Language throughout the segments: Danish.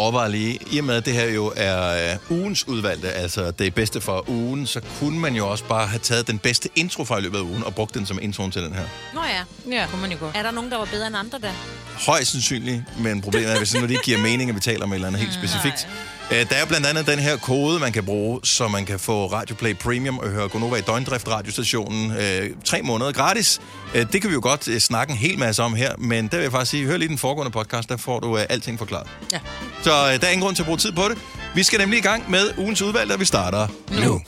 overvejer lige, i og med at det her jo er uh, ugens udvalgte, altså det bedste for ugen, så kunne man jo også bare have taget den bedste intro fra i løbet af ugen og brugt den som introen til den her. Nå ja, Ja. kunne man jo godt. Er der nogen, der var bedre end andre da? Højst sandsynligt, men problemet er, hvis det nu ikke giver mening, at vi taler om et eller andet helt specifikt. Øh, Der er blandt andet den her kode, man kan bruge, så man kan få Radio Play Premium og høre Gonova i døgndrift radiostationen øh, tre måneder gratis. Øh, det kan vi jo godt øh, snakke en hel masse om her, men der vil jeg faktisk sige, hør lige den foregående podcast, der får du øh, alting forklaret. Ja. Så øh, der er ingen grund til at bruge tid på det. Vi skal nemlig i gang med ugens udvalg, og vi starter nu.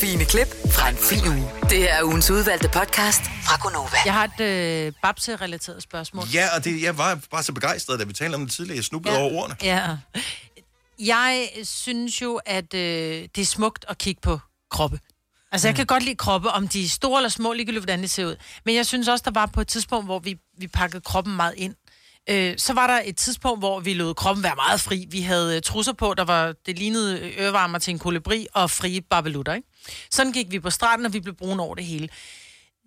Fine klip fra en fin uge. Det her er ugens udvalgte podcast fra Gonova. Jeg har et øh, babse-relateret spørgsmål. Ja, og det, jeg var bare så begejstret, da vi talte om det tidligere. Jeg snublede ja. over ordene. Ja. Jeg synes jo, at øh, det er smukt at kigge på kroppe. Altså, jeg kan godt lide kroppe, om de er store eller små, ligegyldigt hvordan det ser ud. Men jeg synes også, der var på et tidspunkt, hvor vi, vi pakkede kroppen meget ind. Øh, så var der et tidspunkt, hvor vi lod kroppen være meget fri. Vi havde øh, trusser på, der var, det lignede ørevarmer til en kolibri og frie barbelutter, ikke? Sådan gik vi på stranden, og vi blev brune over det hele.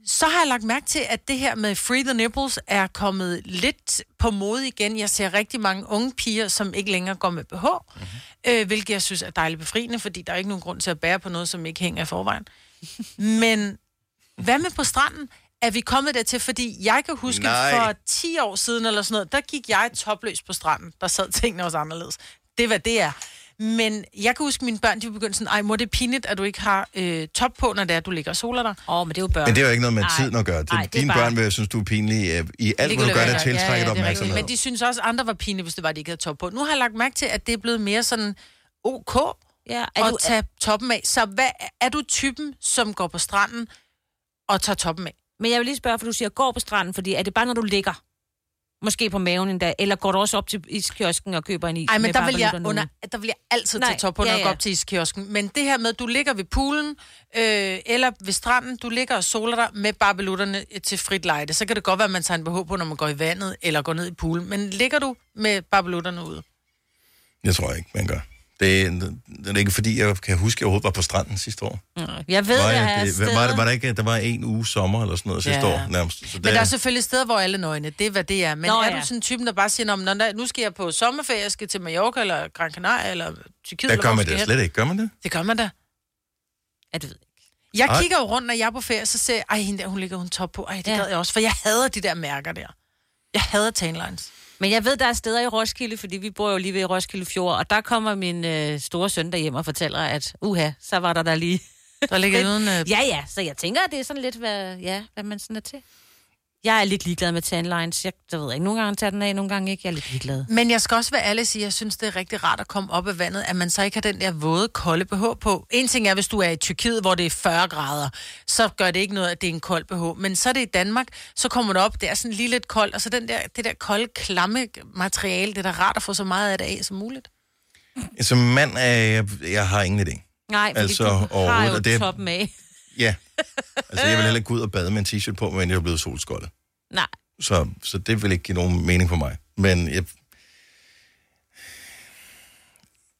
Så har jeg lagt mærke til, at det her med Free the Nipples er kommet lidt på mode igen. Jeg ser rigtig mange unge piger, som ikke længere går med BH, mm-hmm. øh, hvilket jeg synes er dejligt befriende, fordi der er ikke nogen grund til at bære på noget, som ikke hænger i forvejen. Men hvad med på stranden? Er vi kommet dertil? Fordi jeg kan huske, Nej. for 10 år siden eller sådan noget, der gik jeg topløs på stranden. Der sad tingene også anderledes. Det hvad det er. Men jeg kan huske, at mine børn, de begyndte sådan, ej, mor, det er pinligt, at du ikke har øh, top på, når det er, du ligger og soler dig. Åh, oh, men det er jo børn. Men det er jo ikke noget med Nej. tiden at gøre. Det, Nej, det er Dine bare- børn vil synes, du er pinlig øh, i alt, hvad du gør, der tiltrækker ja, dig ja, opmærksomhed. Men de synes også, at andre var pinlige, hvis det var, at de ikke havde top på. Nu har jeg lagt mærke til, at det er blevet mere sådan ok Ja, at du, tage toppen af. Så hvad, er du typen, som går på stranden og tager toppen af? men jeg vil lige spørge, for du siger, går på stranden, fordi er det bare, når du ligger? Måske på maven endda, eller går du også op til iskiosken og køber en is Ej, men der vil, jeg under, der vil jeg altid Nej, tage top på, når ja, jeg går ja. op til iskiosken. Men det her med, at du ligger ved poolen, øh, eller ved stranden, du ligger og soler dig med barbelutterne til frit lejde, så kan det godt være, at man tager en BH på, når man går i vandet, eller går ned i poolen. Men ligger du med barbelutterne ude? Jeg tror ikke, man gør. Det er, det er ikke fordi, jeg kan huske, at jeg overhovedet var på stranden sidste år. Jeg ved, Var, jeg jeg, det, var, der, var der ikke, der var en uge sommer eller sådan noget sidste Ja. år nærmest. Så det, Men der er selvfølgelig steder, hvor alle nøgne. Det er, hvad det er. Men Nå, er ja. du sådan en typen, der bare siger, "Nå, når der, nu skal jeg på sommerferie, jeg skal til Mallorca, eller Gran Canaria, eller Tyrkiet, der eller gør man det slet hen?" ikke. Gør man det? Det gør man da. Ja, det ved jeg ikke. Jeg Ej. kigger jo rundt, når jeg er på ferie, så ser jeg, ej, hende der, hun ligger hun top på. Ej, det Ja. gad jeg også, for jeg hader de der mærker der. Jeg hader tanlines. Men jeg ved, der er steder i Roskilde, fordi vi bor jo lige ved Roskilde Fjord, og der kommer min øh, store søn derhjem og fortæller, at uha, så var der der lige... Der ligger uden... Øh, Ja, ja, så jeg tænker, at det er sådan lidt, hvad, ja, hvad man sådan er til. Jeg er lidt ligeglad med tanlines. Jeg, der ved jeg ikke, nogle gange tager den af, nogle gange ikke. Jeg er lidt ligeglad. Men jeg skal også være ærlig og sige, at jeg synes, det er rigtig rart at komme op af vandet, at man så ikke har den der våde, kolde BH på. En ting er, hvis du er i Tyrkiet, hvor det er 40 grader, så gør det ikke noget, at det er en kold BH. Men så er det i Danmark, så kommer det op, det er sådan lige lidt koldt, og så den der, det der kolde, klamme materiale, det er da rart at få så meget af det af som muligt. Som mand er jeg, jeg har ingen idé. Nej, Altså, du har jo og det toppen af. Ja. Altså, jeg vil heller ikke gå ud og bade med en t-shirt på, men jeg er blevet solskoldet. Nej. Så, så det vil ikke give nogen mening for mig. Men jeg...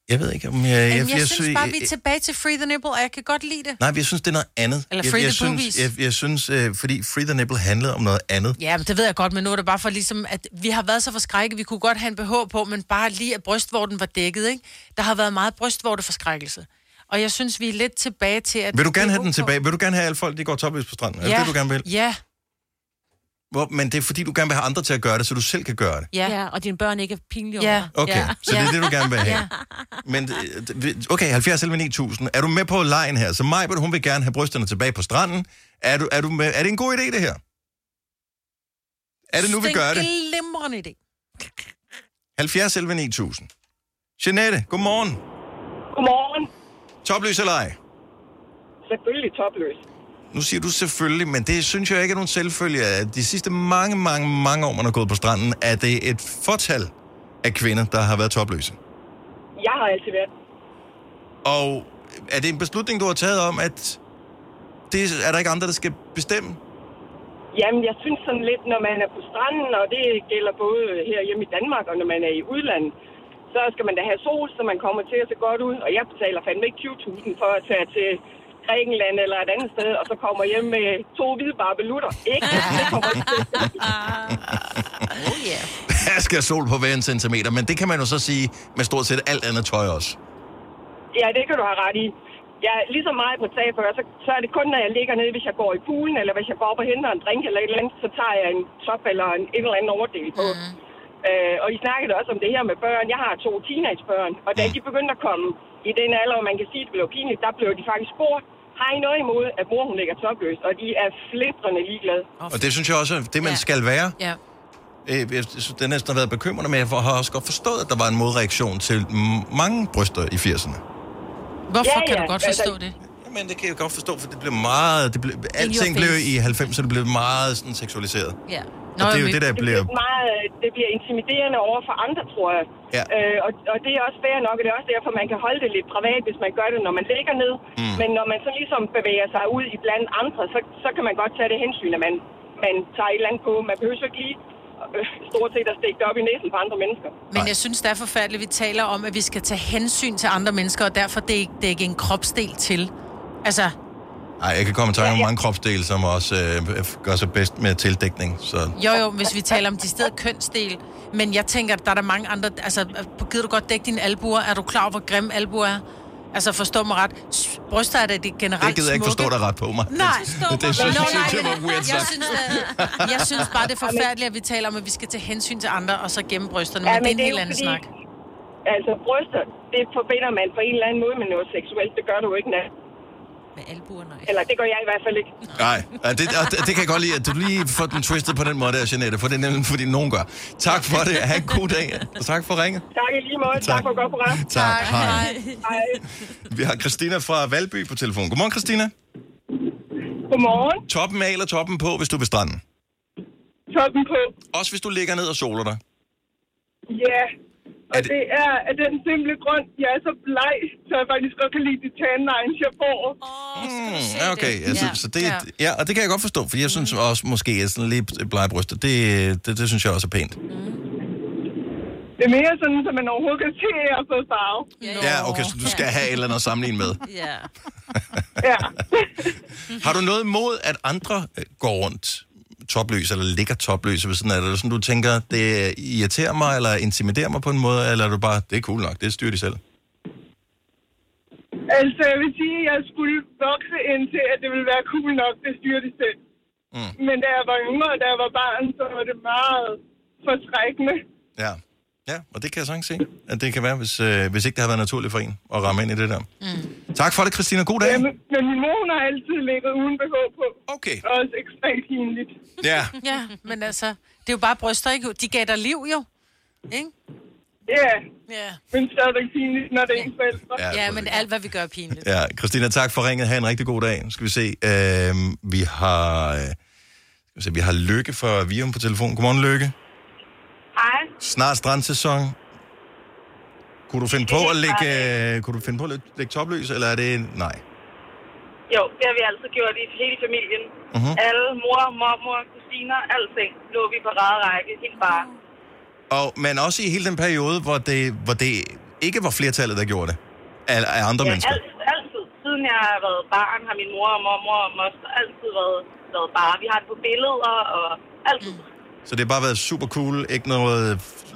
Jeg ved ikke, om jeg... Jeg, jeg, jeg sy- synes bare, vi er tilbage til Free the Nipple, og jeg kan godt lide det. Nej, jeg synes, det er noget andet. Eller jeg, Free jeg, the synes, boobies. jeg, jeg synes, øh, fordi Free the Nipple handlede om noget andet. Ja, men det ved jeg godt, men nu er det bare for ligesom, at vi har været så forskrækket. Vi kunne godt have en BH på, men bare lige at brystvorten var dækket, ikke? Der har været meget brystvorteforskrækkelse. Og jeg synes, vi er lidt tilbage til, at... Vil du er gerne have den tilbage? Vil du gerne have alle folk, de går topløs på stranden? Er det det, du gerne vil? Ja, Hvor, men det er fordi, du gerne vil have andre til at gøre det, så du selv kan gøre det. ja. Ja, og dine børn ikke er pinlige Ja. over. Okay, Ja. så det er Ja. det, du gerne vil have. Ja. Men øh, okay, 70 11 9000. Er du med på lejen her? Så Majbert, hun vil gerne have brysterne tilbage på stranden. Er, du, er, du med? er det en god idé, det her? Er det nu, vi gør det? Det er en glimrende idé. 70 11 9000. Jeanette, godmorgen. Godmorgen. Topløs eller ej? Selvfølgelig topløs. Nu siger du selvfølgelig, men det synes jeg ikke er nogen selvfølge. At De sidste mange, mange, mange år, man har gået på stranden, er det et fortal af kvinder, der har været topløse. Jeg har altid været. Og er det en beslutning, du har taget om, at det er der ikke andre, der skal bestemme? Jamen, jeg synes sådan lidt, når man er på stranden, og det gælder både her hjemme i Danmark, og når man er i udlandet, så skal man da have sol, så man kommer til at se godt ud. Og jeg betaler fandme ikke 20.000 for at tage til Grækenland eller et andet sted, og så kommer hjem med to hvide barbelutter. Ikke? Det kommer ikke til. Oh, yeah. jeg skal sol på hver en centimeter, men det kan man jo så sige med stort set alt andet tøj også. Ja, det kan du have ret i. Ja, ligesom mig på tag før, så, så er det kun, når jeg ligger nede, hvis jeg går i poolen, eller hvis jeg går op og henter en drink eller et eller andet, så tager jeg en top eller en, en eller anden overdel på. Mm. Øh, og I snakkede også om det her med børn. Jeg har to teenagebørn, og da de begyndte at komme i den alder, hvor man kan sige, at det blev pinligt, der blev de faktisk spurgt, har I noget imod, at mor hun ligger topløs? Og de er flitrende ligeglade. Og det synes jeg også er det, man Ja. skal være. Ja. Øh, Jeg synes, det næsten har været bekymrende, men jeg har også godt forstået, at der var en modreaktion til m- mange bryster i 80'erne. Hvorfor Ja, kan ja, du godt forstå altså- det? Jamen, det kan jeg godt forstå, for det blev meget... Det blev, alting blev face. i 90'erne blev meget sådan seksualiseret. Ja. Nå, og det er jo det, der Det bliver... bliver, meget, det bliver intimiderende over for andre, tror jeg. Ja. Øh, og, og det er også fair nok, og det er også derfor, man kan holde det lidt privat, hvis man gør det, når man ligger ned. Mm. Men når man så ligesom bevæger sig ud i blandt andre, så, så kan man godt tage det hensyn, at man, man tager et eller andet på. Man behøver så ikke lige øh, stort set at stikke det op i næsen på andre mennesker. Men jeg synes, det er forfærdeligt, at vi taler om, at vi skal tage hensyn til andre mennesker, og derfor det er ikke, det er ikke en kropsdel til. Altså, Nej, jeg kan komme i tanke om mange kropsdele, som også øh, gør sig bedst med tildækning. Så jo jo, hvis vi taler om de steder kønsdel. Men jeg tænker, at der er der mange andre... Altså, gider du godt dække dine albuer? Er du klar over, hvor grim albuer er? Altså, forstå mig ret. Bryster er det, det generelt det gider jeg ikke forstå dig ret på mig. Nej, det, det synes Nå, jeg, nej, synes, det var men weird jeg synes, at, jeg synes bare, det er forfærdeligt, at vi taler om, at vi skal tage hensyn til andre, og så gemme brysterne. Men, det er en helt anden fordi- snak. Altså, bryster, det forbinder man på en eller anden måde med noget seksuelt. Det gør du ikke, Nat. Med albuer, nej. Eller det gør jeg i hvert fald ikke. Nej, ja, det, og det, det kan jeg godt lide, at du lige får den twistet på den måde der, Jeanette, for det er nemlig, fordi nogen gør. Tak for det. Ha' en god dag, og tak for ringet. Tak i lige måde. Tak, tak for godt program. Tak, hej. Hej. Vi har Christina fra Valby på telefon. Godmorgen, Christina. Godmorgen. Toppen af eller toppen på, hvis du er ved stranden? Toppen på. Også hvis du ligger ned og soler dig. Ja. Og Er det... det- det er af den simple grund, jeg er så bleg, så jeg faktisk godt kan lide de tanlines, jeg får. Mm, ja, okay. Altså, Ja. så det, Ja. ja, og det kan jeg godt forstå, for jeg synes også måske, at sådan lige blege bryster, det, det, det synes jeg også er pænt. Det er mere sådan, så man overhovedet kan se at få farve. Ja, okay, så du skal have et eller andet at sammenligne med. Ja. Ja. Har du noget imod, at andre øh, går rundt topløs, eller ligger topløse ved sådan er det sådan, du tænker, det irriterer mig, eller intimiderer mig på en måde, eller er du bare, det er cool nok, det styrer de selv? altså, jeg vil sige, at jeg skulle vokse ind til, at det ville være cool nok, det styrer de selv. Mm. Men da jeg var yngre, da jeg var barn, så var det meget forskrækkende. Ja. Ja, og det kan jeg sagtens se, at det kan være, hvis, øh, hvis ikke det har været naturligt for en at ramme ind i det der. Mm. Tak for det, Christina. God dag. Men, men min mor, hun har altid ligget uden BH på. Okay. Også ekstremt pinligt. Ja. Ja, men altså, det er jo bare bryster, ikke? De gav dig liv, jo. Ikke? Ja, Ja. men så er det ikke pinligt, når det er ens forældre. Ja, Ja, men alt, hvad vi gør, er pinligt. Ja, Christina, tak for ringet. Ha' en rigtig god dag. Nu skal vi se. Øh, vi har... Øh, skal vi, se, vi har Lykke fra Virum på telefon. Godmorgen, Lykke. Snart strandsæson. Kunne du finde på at lægge, øh, kunne du finde på at lægge, topløs, eller er det... Nej. Jo, det har vi altid gjort i hele familien. Mm-hmm. Alle, mor, mormor, kusiner, alting lå vi på række, helt bare. Og, men også i hele den periode, hvor det, hvor det ikke var flertallet, der gjorde det. Af, af andre Ja, mennesker. alt, altid. Siden jeg har været barn, har min mor og mormor og moster altid været, været bare. Vi har det på billeder og altid. Mm. Så det har bare været super cool. Ikke noget,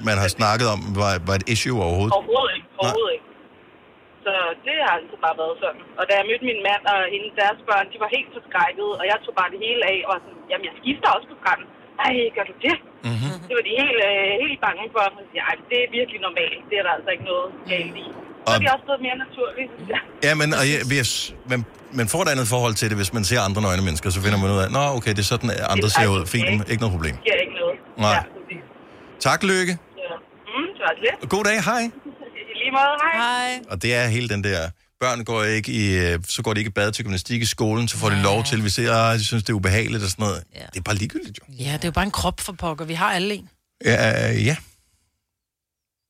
man har snakket om, var, var et issue overhovedet. Overhovedet ikke. Overhovedet ikke. Så det har altid bare været sådan. Og da jeg mødte min mand og hende, deres børn, de var helt forskrækket, og jeg tog bare det hele af og sådan, jamen jeg skifter også på stranden. Ej, gør du det? Mm-hmm. Det var de helt, øh, helt bange for. Jeg, "Ej, det er virkelig normalt. Det er der altså ikke noget galt i. Så er Og- de også blevet mere jeg. Ja, men og, ja, vi er, s- man, får et andet forhold til det, hvis man ser andre nøgne mennesker, så finder man ud af, nå okay, det er sådan, at andre er ser ud. Fint, ikke. ikke noget problem. Det giver ikke noget. Nej. Ja, præcis. Tak, Lykke. Ja. Mm, det var lidt. God dag, hej. I lige måde, hej. Hej. Og det er hele den der, børn går ikke i, øh, så går de ikke i bad til gymnastik i skolen, så får de lov til, vi ser, at de synes, det er ubehageligt og sådan noget. Ja. Det er bare ligegyldigt jo. Ja, det er jo bare en krop for pokker. Vi har alle en. Ja, øh, ja.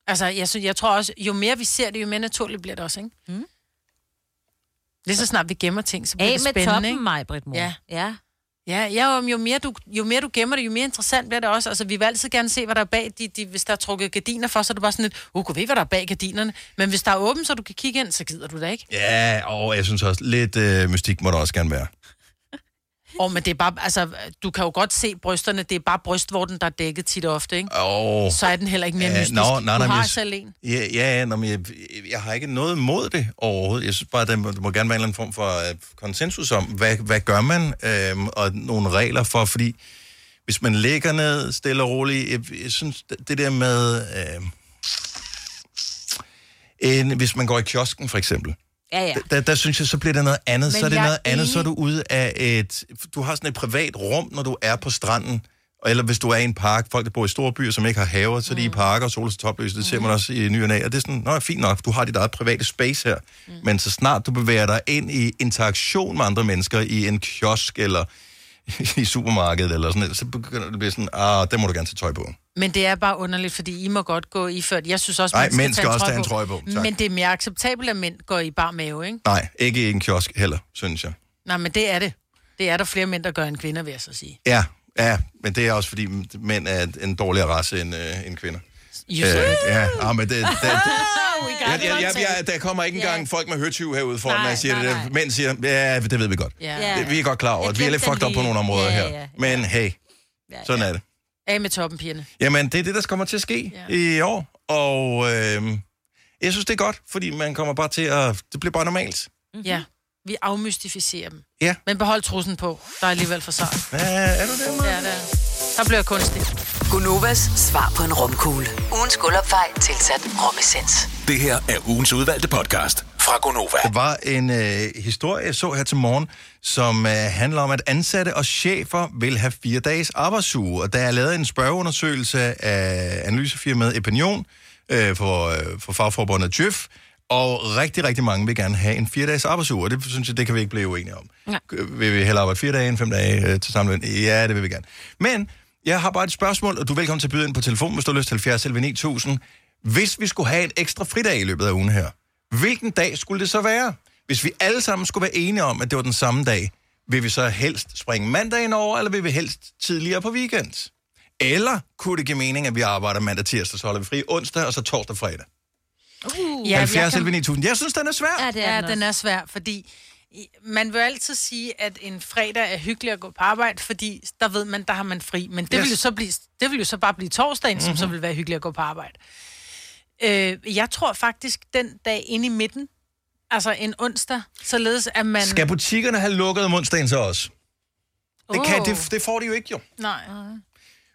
Altså, jeg, synes, jeg tror også, jo mere vi ser det, jo mere naturligt bliver det også, ikke? Mm. Lige så snart vi gemmer ting, så bliver Af det med spændende, toppen, ikke? mig, Britt mor. Ja. ja. Ja, ja jo, mere du, jo mere du gemmer det, jo mere interessant bliver det også. Altså, vi vil altid gerne se, hvad der er bag. De, de, hvis der er trukket gardiner for, så er det bare sådan lidt, uh, kunne ved, hvad der er bag gardinerne. Men hvis der er åbent, så du kan kigge ind, så gider du da ikke. Ja, og jeg synes også, lidt øh, mystik må der også gerne være. Og men det er bare, altså, du kan jo godt se brysterne, det er bare brystvorten, der er dækket tit ofte, ikke? Åh. Så er den heller ikke mere mystisk. nå, nej, nej, du har jeg- selv en. Ja, ja nå, men jeg, jeg har ikke noget mod det overhovedet. Jeg synes bare, der må, der må gerne være en eller anden form for uh, konsensus om, hvad, hvad gør man, øhm, og nogle regler for, fordi hvis man ligger ned stille og roligt, jeg, jeg synes, det, det der med, øh, en, hvis man går i kiosken for eksempel, Ja, ja. der, der synes jeg, så bliver det noget andet. Men så er det noget andet, så er enig. du ude af et... Du har sådan et privat rum, når du er på stranden. Eller hvis du er i en park, folk der bor i store byer, som ikke har haver, så er de i parker og soler sig topløse. Det ser man også i ny. Og det er sådan, nå, fint nok, du har dit eget private space her. Mm. Men så snart du bevæger dig ind i interaktion med andre mennesker i en kiosk eller i supermarkedet eller sådan noget, så begynder det at blive sådan, ah, der må du gerne tage tøj på. Men det er bare underligt, fordi I må godt gå i før. Jeg synes også, Nej, man skal mænd skal tage også tage en trøje på, tak. Men det er mere acceptabelt, at mænd går i bar mave, ikke? Nej, ikke i en kiosk heller, synes jeg. Nej, men det er det. Det er der flere mænd, der gør end kvinder, vil jeg så sige. Ja, ja, men det er også fordi mænd er en dårligere race end, øh, end kvinder. It. ja, ah, men det, det, det, jeg, jeg, jeg, jeg, der kommer ikke engang folk med hørtyv herude for, når jeg siger nej, det. nej. Der. Mænd siger, ja, det ved vi godt. Ja. Ja. Det, vi er godt klar over, at vi er lidt fucked up den på nogle områder Ja, her. ja, ja. Men hey, Ja, sådan ja. er det. Af med toppen, pigerne. Jamen, det er det, der kommer til at ske Ja. i år. Og øh, jeg synes, det er godt, fordi man kommer bare til at... Det bliver bare normalt. Mm-hmm. Ja, vi afmystificerer dem. Ja. Men behold trussen på. Der er alligevel for sart. Hvad er du det, Ja, der, der bliver kunstigt. Gunovas svar på en romkugle. Ugens guldopfej tilsat romessens. Det her er ugens udvalgte podcast fra Gonova. Der var en øh, historie, jeg så her til morgen, som øh, handler om, at ansatte og chefer vil have fire dages arbejdsuge. Og der er lavet en spørgeundersøgelse af analysefirmaet Opinion øh, for, øh, for fagforbundet Djøf, og rigtig, rigtig mange vil gerne have en fire dages arbejdsuge, og det synes jeg, det kan vi ikke blive uenige om. Nej. Vil vi hellere arbejde fire dage end fem dage øh, til sammenløn? Ja, det vil vi gerne. Men jeg har bare et spørgsmål, og du er velkommen til at byde ind på telefon, hvis du har lyst til 70 11 9000. Hvis vi skulle have en ekstra fridag i løbet af ugen her, hvilken dag skulle det så være? Hvis vi alle sammen skulle være enige om, at det var den samme dag, vil vi så helst springe mandagen over, eller vil vi helst tidligere på weekend? Eller kunne det give mening, at vi arbejder mandag, tirsdag, så holder vi fri onsdag, og så torsdag, fredag? Ja, 70 11 9000. Jeg synes, den er svær. Ja, det er Ja, den, den er svær, fordi man vil altid sige, at en fredag er hyggelig at gå på arbejde, fordi der ved man, der har man fri. Men det, Yes. vil, jo så blive, det vil jo så bare blive torsdagen, mm-hmm. som så vil være hyggelig at gå på arbejde. Øh, jeg tror faktisk, den dag inde i midten, altså en onsdag, således at man... Skal butikkerne have lukket om onsdagen så også? Det, kan, det, det får de jo ikke, jo. Nej.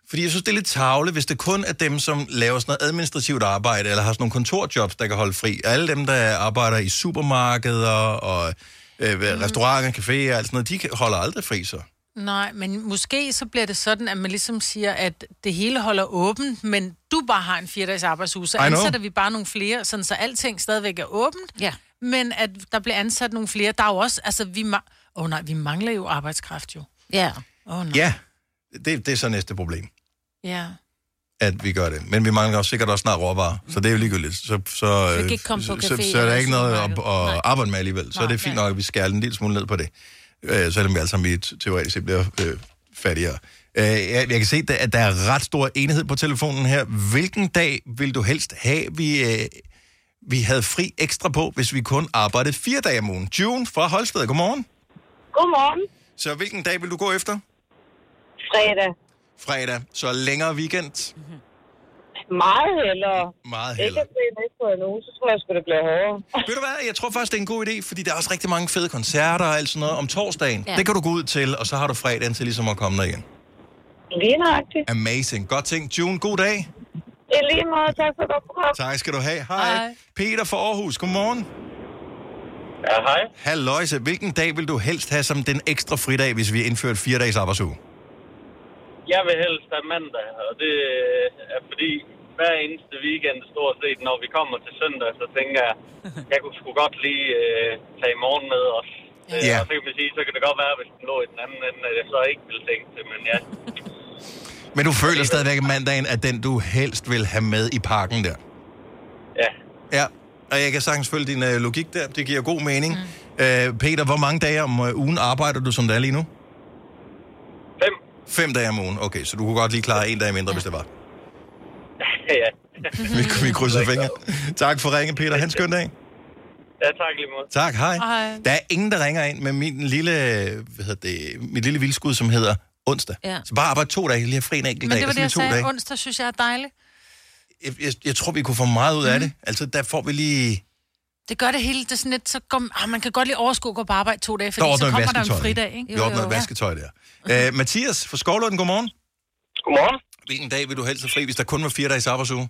Fordi jeg synes, det er lidt tavle, hvis det kun er dem, som laver sådan noget administrativt arbejde, eller har sådan nogle kontorjobs, der kan holde fri. Alle dem, der arbejder i supermarkeder og øh, mm. restauranter, caféer og alt sådan noget, de holder aldrig fri så. Nej, men måske så bliver det sådan, at man ligesom siger, at det hele holder åbent, men du bare har en fire dages arbejdsuge, så ansætter vi bare nogle flere, sådan så alting stadigvæk er åbent, Ja. men at der bliver ansat nogle flere. Der er jo også, altså vi, ma- oh, nej, vi mangler jo arbejdskraft jo. Ja. Åh oh, nej. Ja, det, det er så næste problem, Ja. At vi gør det. Men vi mangler også sikkert også snart råvarer, så det er jo ligegyldigt. Så, så, kan øh, ikke komme på så, så, café så er der ikke noget at, at arbejde med alligevel. Så er det fint nok, at vi skærer en lille smule ned på det. Øh, selvom vi alle sammen teoretisk set bliver øh, fattigere. Øh, jeg, jeg kan se, at der er ret stor enighed på telefonen her. Hvilken dag vil du helst have, vi, øh, vi havde fri ekstra på, hvis vi kun arbejdede fire dage om ugen? June fra Holsted, godmorgen. Godmorgen. Så hvilken dag vil du gå efter? Fredag. Fredag. Så længere weekend. Meget hellere. Meget Ikke hellere. at se det på endnu, så tror jeg sgu, det bliver hårdere. Ved du hvad, jeg tror faktisk, det er en god idé, fordi der er også rigtig mange fede koncerter og alt sådan noget om torsdagen. Ja. Det kan du gå ud til, og så har du fredagen til ligesom at komme der igen. Lige nøjagtigt. Amazing. Godt ting. June, god dag. I lige måde, tak for godt program. Tak skal du have. Hej. Hej. Peter fra Aarhus, godmorgen. Ja, hej. Halløjse. Hvilken dag vil du helst have som den ekstra fridag, hvis vi indfører fire dages arbejdsuge? Jeg vil helst have mandag, og det er fordi hver eneste weekend stort set, når vi kommer til søndag, så tænker jeg, jeg kunne sgu godt lige øh, tage i morgen med os. Øh, Ja. Og så kan man sige, så kan det godt være, hvis den lå i den anden ende, at jeg så ikke vil tænke det, men ja. Men du føler stadigvæk, at mandagen er den, du helst vil have med i parken der. Ja, Ja, og jeg kan sagtens følge din øh, logik der. Det giver god mening. Mm. Øh, Peter, hvor mange dage om øh, ugen arbejder du som det er lige nu? Fem. Dage om ugen. Okay, så du kunne godt lige klare en dag mindre, hvis det var. ja. Vi, vi krydser fingre. Tak for ringen, Peter. Han skøn dag. Ja, tak lige måde. Tak, hej. Hej. Der er ingen, der ringer ind med min lille, hvad hedder det, mit lille vildskud, som hedder onsdag. Ja. Så bare arbejde to dage, lige have fri en enkelt Men dag. det var og det, jeg sagde. dage. Onsdag synes jeg er dejligt. Jeg, jeg, jeg, tror, vi kunne få meget ud af det. Altså, der får vi lige... Det gør det hele, det er sådan lidt, så går, ah, man kan godt lige overskue at gå på arbejde to dage, Der fordi så kommer der en fridag, ikke? Vi ordner noget vasketøj der. Uh, Mathias fra Skovlunden, godmorgen. Godmorgen. Hvilken dag vil du helst have fri, hvis der kun var fire dages arbejdsuge?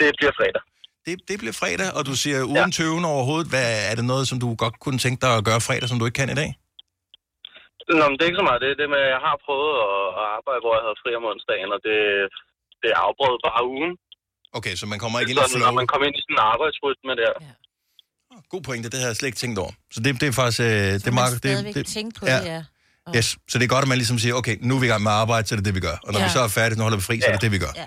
Det bliver fredag. Det, det bliver fredag, og du siger uden ja. tøven overhovedet. Hvad, er det noget, som du godt kunne tænke dig at gøre fredag, som du ikke kan i dag? Nå, men det er ikke så meget det. Det med, at jeg har prøvet at, arbejde, hvor jeg havde fri om onsdagen, og det, det er afbrudt bare ugen. Okay, så man kommer ikke ind i Så flow. når man kommer ind i sådan en arbejdsrytme der. God pointe, det havde jeg slet ikke tænkt over. Så det, det er faktisk... Øh, det er Man meget, stadigvæk det, tænke på ja. det, ja. Yes, så det er godt, at man ligesom siger, okay, nu er vi i gang med at arbejde, så er det det, vi gør. Og når ja. Ja. vi så er færdige, nu holder vi fri, så er det det, vi gør. Ja.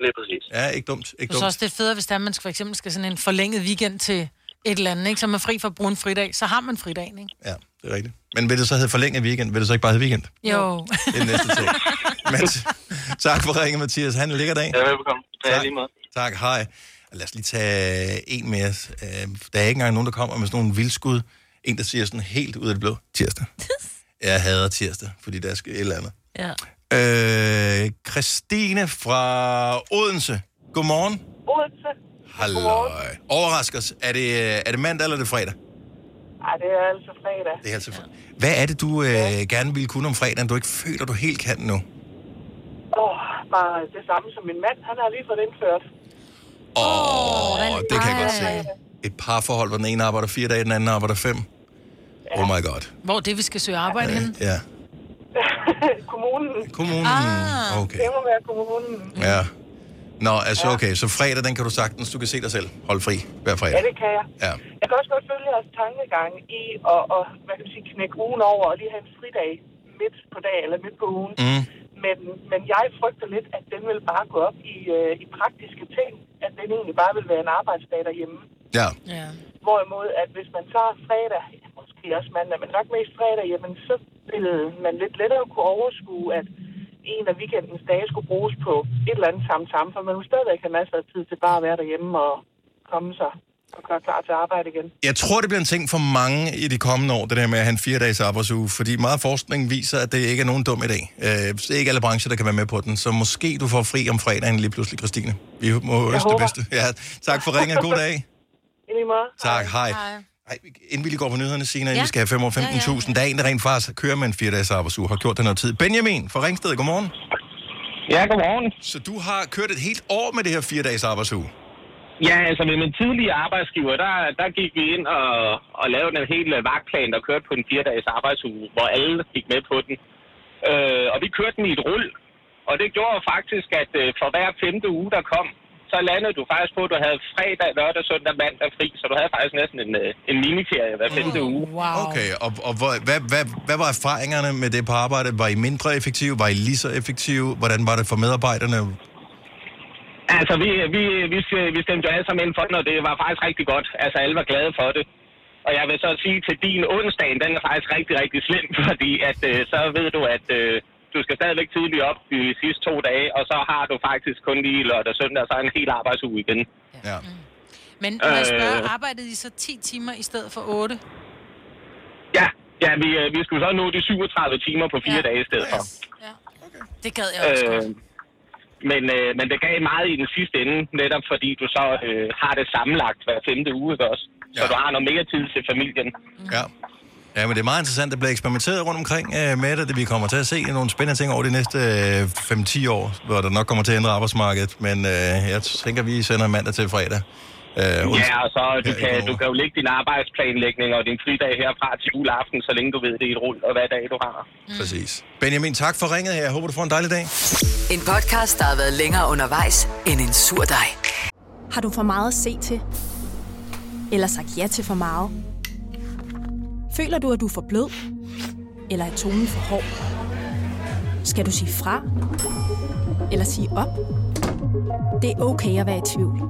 Lige præcis. Ja, ikke dumt. Ikke dumt. også, det er federe, hvis der man skal, for eksempel skal sådan en forlænget weekend til et eller andet, ikke? så man er fri for at bruge en fridag, så har man fridagen, ikke? Ja, det er rigtigt. Men vil det så hedde forlænget weekend? Vil det så ikke bare hedde weekend? Jo. Det er næste ting. Men tak for ringen, Mathias. Han lækker dag. Ja, velbekomme. Ja, Tak. lige måde. Tak, hej. Lad os lige tage en mere. Øh, Der er ikke engang nogen, der kommer med sådan nogle vildskud. En, der siger sådan helt ud af det blå. Tirsdag. Jeg hader tirsdag, fordi der skal et eller andet. Ja. Øh, Christine fra Odense. Godmorgen. Odense. Halløj. Overrask os. Er det, er det mandag eller er det fredag? Ej, det er altså fredag. Det er altså Hvad er det, du øh, gerne ville kunne om fredagen, du ikke føler, du helt kan nu? Åh, oh, bare det samme som min mand. Han har lige fået indført. Åh, oh, det kan jeg godt se. Et parforhold, hvor den ene arbejder fire dage, den anden arbejder fem. Oh my god. Hvor det, vi skal søge arbejde henne? Ja. Kommunen. Kommunen. Ah. Okay. Det må være kommunen. Ja. Nå, altså okay, så fredag, den kan du sagtens, du kan se dig selv holde fri hver Ja, fredag. det kan jeg. Ja. Jeg kan også godt følge jeres tankegang i at, at hvad kan man sige, knække ugen over og lige have en fridag midt på dag eller midt på ugen. Mm. Men, men jeg frygter lidt, at den vil bare gå op i, øh, i praktiske ting. At den egentlig bare vil være en arbejdsdag derhjemme. Ja. Ja. Hvorimod, at hvis man tager fredag, ja, måske også mandag, men nok mest fredag, jamen så vil man lidt lettere kunne overskue, at en af weekendens dage skulle bruges på et eller andet samme sammen, for man vil stadigvæk have masser af tid til bare at være derhjemme og komme sig og gøre klar til arbejde igen. Jeg tror, det bliver en ting for mange i de kommende år, det der med at have en fire dages arbejdsuge, fordi meget forskning viser, at det ikke er nogen dum idé. Øh, det er ikke alle brancher, der kan være med på den, så måske du får fri om fredagen lige pludselig, Christine. Vi må ønske det bedste. Ja, tak for ringen. God dag. I lige. Tak, hej. Hej. Ej, inden vi lige går på nyhederne, Signe, ja. Ja. vi skal have 5 år 15.000. Ja, ja. Der er en, der rent faktisk kører med en 4 dages arbejdsuge, har gjort det noget tid. Benjamin fra Ringsted, godmorgen. Ja, godmorgen. Så du har kørt et helt år med det her 4 dages arbejdsuge? Ja, altså med min tidlige arbejdsgiver, der, der gik vi ind og, og lavede en hel øh, vagtplan, der kørte på en fire dages arbejdsuge, hvor alle gik med på den. Øh, og vi kørte den i et rull, og det gjorde faktisk, at øh, for hver femte uge, der kom, så landede du faktisk på, at du havde fredag, lørdag, søndag, mandag fri, så du havde faktisk næsten en, øh, en miniferie hver femte uge. Wow. Okay, og, og hvor, hvad, hvad, hvad var erfaringerne med det på arbejde? Var I mindre effektive? Var I lige så effektive? Hvordan var det for medarbejderne? Altså, vi, vi, vi, vi stemte jo alle sammen ind for den, og det var faktisk rigtig godt. Altså, alle var glade for det. Og jeg vil så sige til din onsdag, den er faktisk rigtig, rigtig slem, fordi at, øh, så ved du, at øh, du skal stadigvæk tidligt op de sidste to dage, og så har du faktisk kun lige lørdag og søndag, og så er en hel arbejdsuge igen. Ja. Men må jeg spørge, Øh. arbejdede I så 10 timer i stedet for 8? Ja, ja vi, øh, vi skulle så nå de 37 timer på fire Ja. dage i stedet for. Ja. Det gad jeg også Øh, godt. men, øh, men det gav meget i den sidste ende, netop fordi du så øh, har det sammenlagt hver femte uge, ikke også? Så Ja. du har noget mere tid til familien. Ja. Ja, men det er meget interessant. Der bliver eksperimenteret rundt omkring øh, med det. Vi kommer til at se nogle spændende ting over de næste øh, 5-10 år, hvor der nok kommer til at ændre arbejdsmarkedet. Men øh, jeg tænker, vi sender mandag til fredag. Øh, Ja, og så du kan, du kan jo lægge din arbejdsplanlægning og din fridag herfra til juleaften, så længe du ved det er et rull, og hvad dag du har. Præcis. Benjamin, tak for ringet her. Jeg håber, du får en dejlig dag. En podcast, der har været længere undervejs end en sur dej. Har du for meget at se til? Eller sagt ja til for meget? Føler du, at du er for blød? Eller er tonen for hård? Skal du sige fra? Eller sige op? Det er okay at være i tvivl.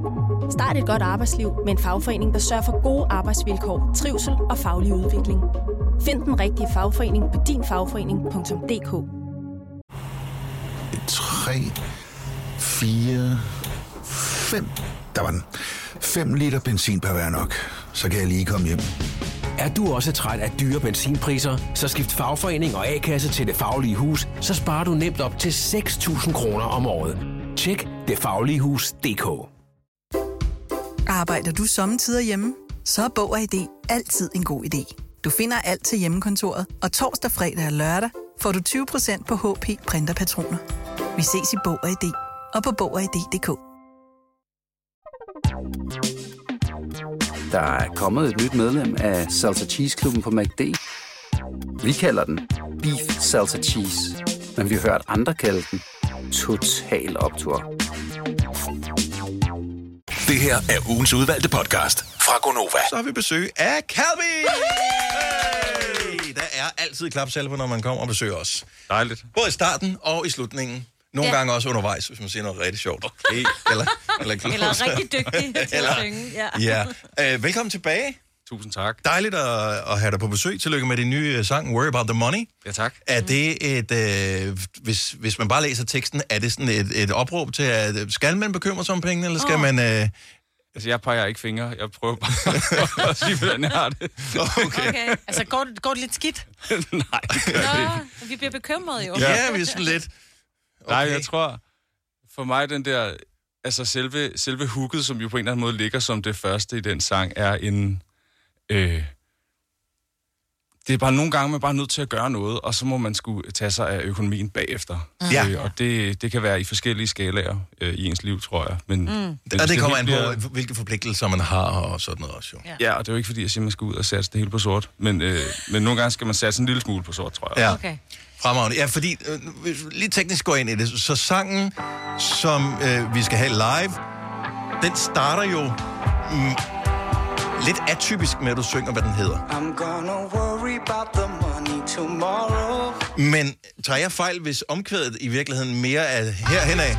Start et godt arbejdsliv med en fagforening, der sørger for gode arbejdsvilkår, trivsel og faglig udvikling. Find den rigtige fagforening på dinfagforening.dk 3, 4, 5. Der var den. 5 liter benzin per hver nok. så kan jeg lige komme hjem. Er du også træt af dyre benzinpriser, så skift fagforening og A-kasse til Det Faglige Hus, så sparer du nemt op til 6.000 kroner om året. Tjek detfagligehus.dk Arbejder du sommetider hjemme? Så er Bog og ID altid en god idé. Du finder alt til hjemmekontoret, og torsdag, fredag og lørdag får du 20% på HP printerpatroner. Vi ses i Bog og ID og på Bog og ID.dk. Der er kommet et nyt medlem af Salsa Cheese Klubben på MACD. Vi kalder den Beef Salsa Cheese, men vi har hørt andre kalde den Total Optor. Det her er ugens udvalgte podcast fra Gonova. Så har vi besøg af Calvi! Hey! Der er altid klapsalver, når man kommer og besøger os. Dejligt. Både i starten og i slutningen. Nogle Ja. gange også undervejs, hvis man siger noget rigtig sjovt. Okay. Eller, eller, Eller er rigtig dygtig til Eller- at synge. Ja. Ja. Øh, velkommen tilbage. Tusind tak. Dejligt at, at have dig på besøg. Tillykke med din nye øh, sang, Worry About The Money. Ja, tak. Er det et, øh, hvis, hvis man bare læser teksten, er det sådan et, et opråb til, at øh, skal man bekymre sig om pengene, eller skal Åh. man... Øh... Altså, jeg peger ikke fingre. Jeg prøver bare at sige, hvordan jeg har det. Okay. Okay. Altså, går, det- går det lidt skidt? Nej, det gør det. Nå, vi bliver bekymrede jo. Ja, vi er sådan lidt... Okay. Nej, jeg tror, for mig den der, altså selve, selve hooket, som jo på en eller anden måde ligger som det første i den sang, er en, øh, det er bare nogle gange, man er bare nødt til at gøre noget, og så må man skulle tage sig af økonomien bagefter. Ja. Øh, og det, det kan være i forskellige skalaer øh, i ens liv, tror jeg. Men, mm. Og det kommer an på, hvilke forpligtelser man har og sådan noget også, jo. Ja. ja, og det er jo ikke fordi, jeg siger, at man skal ud og satse det hele på sort. Men, øh, men nogle gange skal man satse en lille smule på sort, tror jeg. Ja. Okay. Fremragende. Ja, fordi, øh, hvis vi lige teknisk går ind i det, så sangen, som øh, vi skal have live, den starter jo mm, lidt atypisk med, at du synger, hvad den hedder. I'm gonna worry about the money tomorrow. Men tager jeg fejl, hvis omkvædet i virkeligheden mere er herhen af?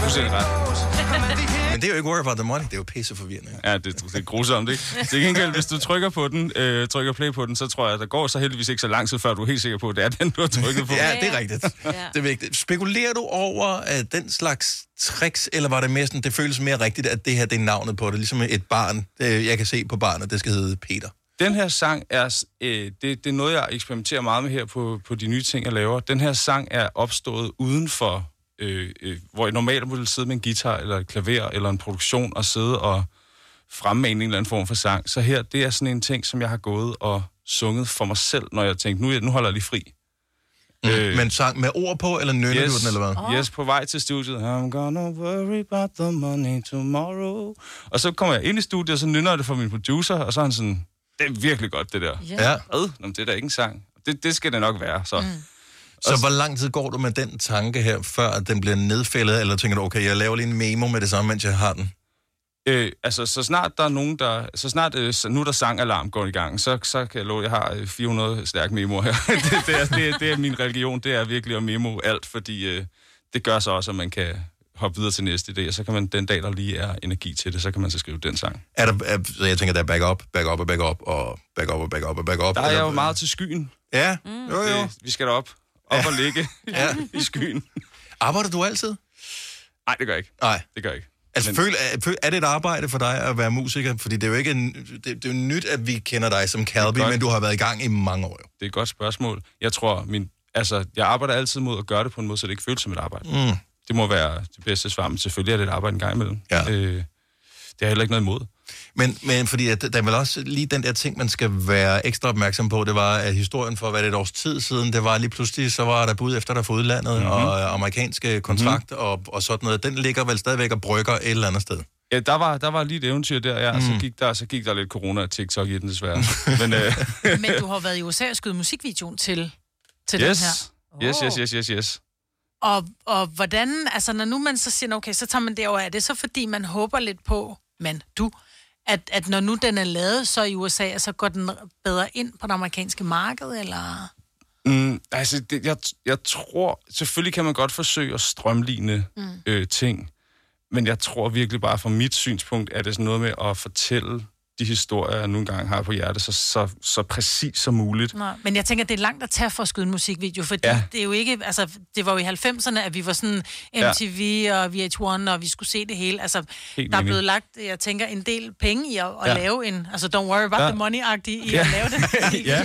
Fuldstændig ret. Er jo ikke Worry About The Money, det er jo pisse forvirrende. Ja, det, det er grusomt, ikke? Til gengæld, hvis du trykker på den, øh, trykker play på den, så tror jeg, at der går så heldigvis ikke så lang tid, før du er helt sikker på, at det er den, du har trykket på. Ja, det er rigtigt. Det er vigtigt. Spekulerer du over uh, den slags tricks, eller var det mere sådan, det føles mere rigtigt, at det her det er navnet på det, ligesom et barn, øh, jeg kan se på barnet, det skal hedde Peter. Den her sang er, øh, det, det er noget, jeg eksperimenterer meget med her på, på de nye ting, jeg laver. Den her sang er opstået uden for, øh, øh, hvor jeg normalt ville sidde med en guitar, eller et klaver, eller en produktion, og sidde og fremme en eller anden form for sang. Så her, det er sådan en ting, som jeg har gået og sunget for mig selv, når jeg tænkte, nu, nu holder jeg lige fri. Mm. Øh, Men sang med ord på, eller nynner yes, du den, eller hvad? Oh. Yes, på vej til studiet. I'm gonna worry about the money tomorrow. Og så kommer jeg ind i studiet, og så nynner jeg det for min producer, og så er han sådan, det er virkelig godt, det der. Ja. Ja. Hvad? Nå, det er da ikke en sang. Det, det skal det nok være, så. Mm. Så hvor lang tid går du med den tanke her, før at den bliver nedfældet, eller tænker du, okay, jeg laver lige en memo med det samme, mens jeg har den? Øh, altså, så snart der er nogen, der... Så snart øh, så nu der sangalarm går i gang, så, så kan jeg love, jeg har øh, 400 stærke memoer her. det, det, er, det, er, det er min religion, det er virkelig at memo alt, fordi øh, det gør så også, at man kan hoppe videre til næste idé, og så kan man den dag, der lige er energi til det, så kan man så skrive den sang. Er der, er, så jeg tænker, der er back up, back up og back up, og back up og back up og back up. Der er eller- jo meget til skyen. Ja, mm. jo jo. Øh, vi skal derop. Op ja. og ligge Ja. i skyen. Arbejder du altid? Nej, det gør jeg ikke. Nej. Det gør jeg ikke. Altså, Men- føl, er, er det et arbejde for dig at være musiker? Fordi det er jo ikke en, det, det er jo nyt, at vi kender dig som Calby, godt. men du har været i gang i mange år. Jo. Det er et godt spørgsmål. Jeg tror, min, altså, jeg arbejder altid mod at gøre det på en måde, så det ikke føles som et arbejde. Mm. Det må være det bedste svar, men selvfølgelig er det et arbejde en gang imellem. Ja. Øh, det har jeg heller ikke noget imod. Men, men fordi at, der er vel også lige den der ting, man skal være ekstra opmærksom på, det var, at historien for, hvad det er et års tid siden, det var lige pludselig, så var der bud efter dig fra udlandet, Mhm. mm-hmm. og øh, amerikanske kontrakt mm-hmm. og, og sådan noget. Den ligger vel stadigvæk og brygger et eller andet sted. Ja, der var, der var lige et eventyr der, ja. Mm. Så, gik der, så gik der lidt corona og TikTok i den desværre. Men øh, Men du har været i USA og skudt musikvideoen til, til yes. den her. yes, yes, yes, yes, yes. Og, og hvordan, altså når nu man så siger, okay, så tager man derover, er det så fordi, man håber lidt på, men du, at, at når nu den er lavet så i USA, så går den bedre ind på det amerikanske marked, eller? Mm, altså, det, jeg, jeg tror... Selvfølgelig kan man godt forsøge at strømligne Mm. øh, ting, men jeg tror virkelig bare fra mit synspunkt, at det sådan noget med at fortælle de historier, jeg nogle gange har på hjertet, så, så, så præcis som muligt. Nej, men jeg tænker, det er langt at tage for at skyde en musikvideo, fordi Ja. ja. det er jo ikke, altså, det var jo i 90'erne, at vi var sådan MTV ja. og VH1, og vi skulle se det hele. Altså, Helt der er blevet lagt, jeg tænker, en del penge i at, at Ja. ja. lave en, altså, don't worry about Ja. ja. the money-agtige i Ja. at lave det. ja,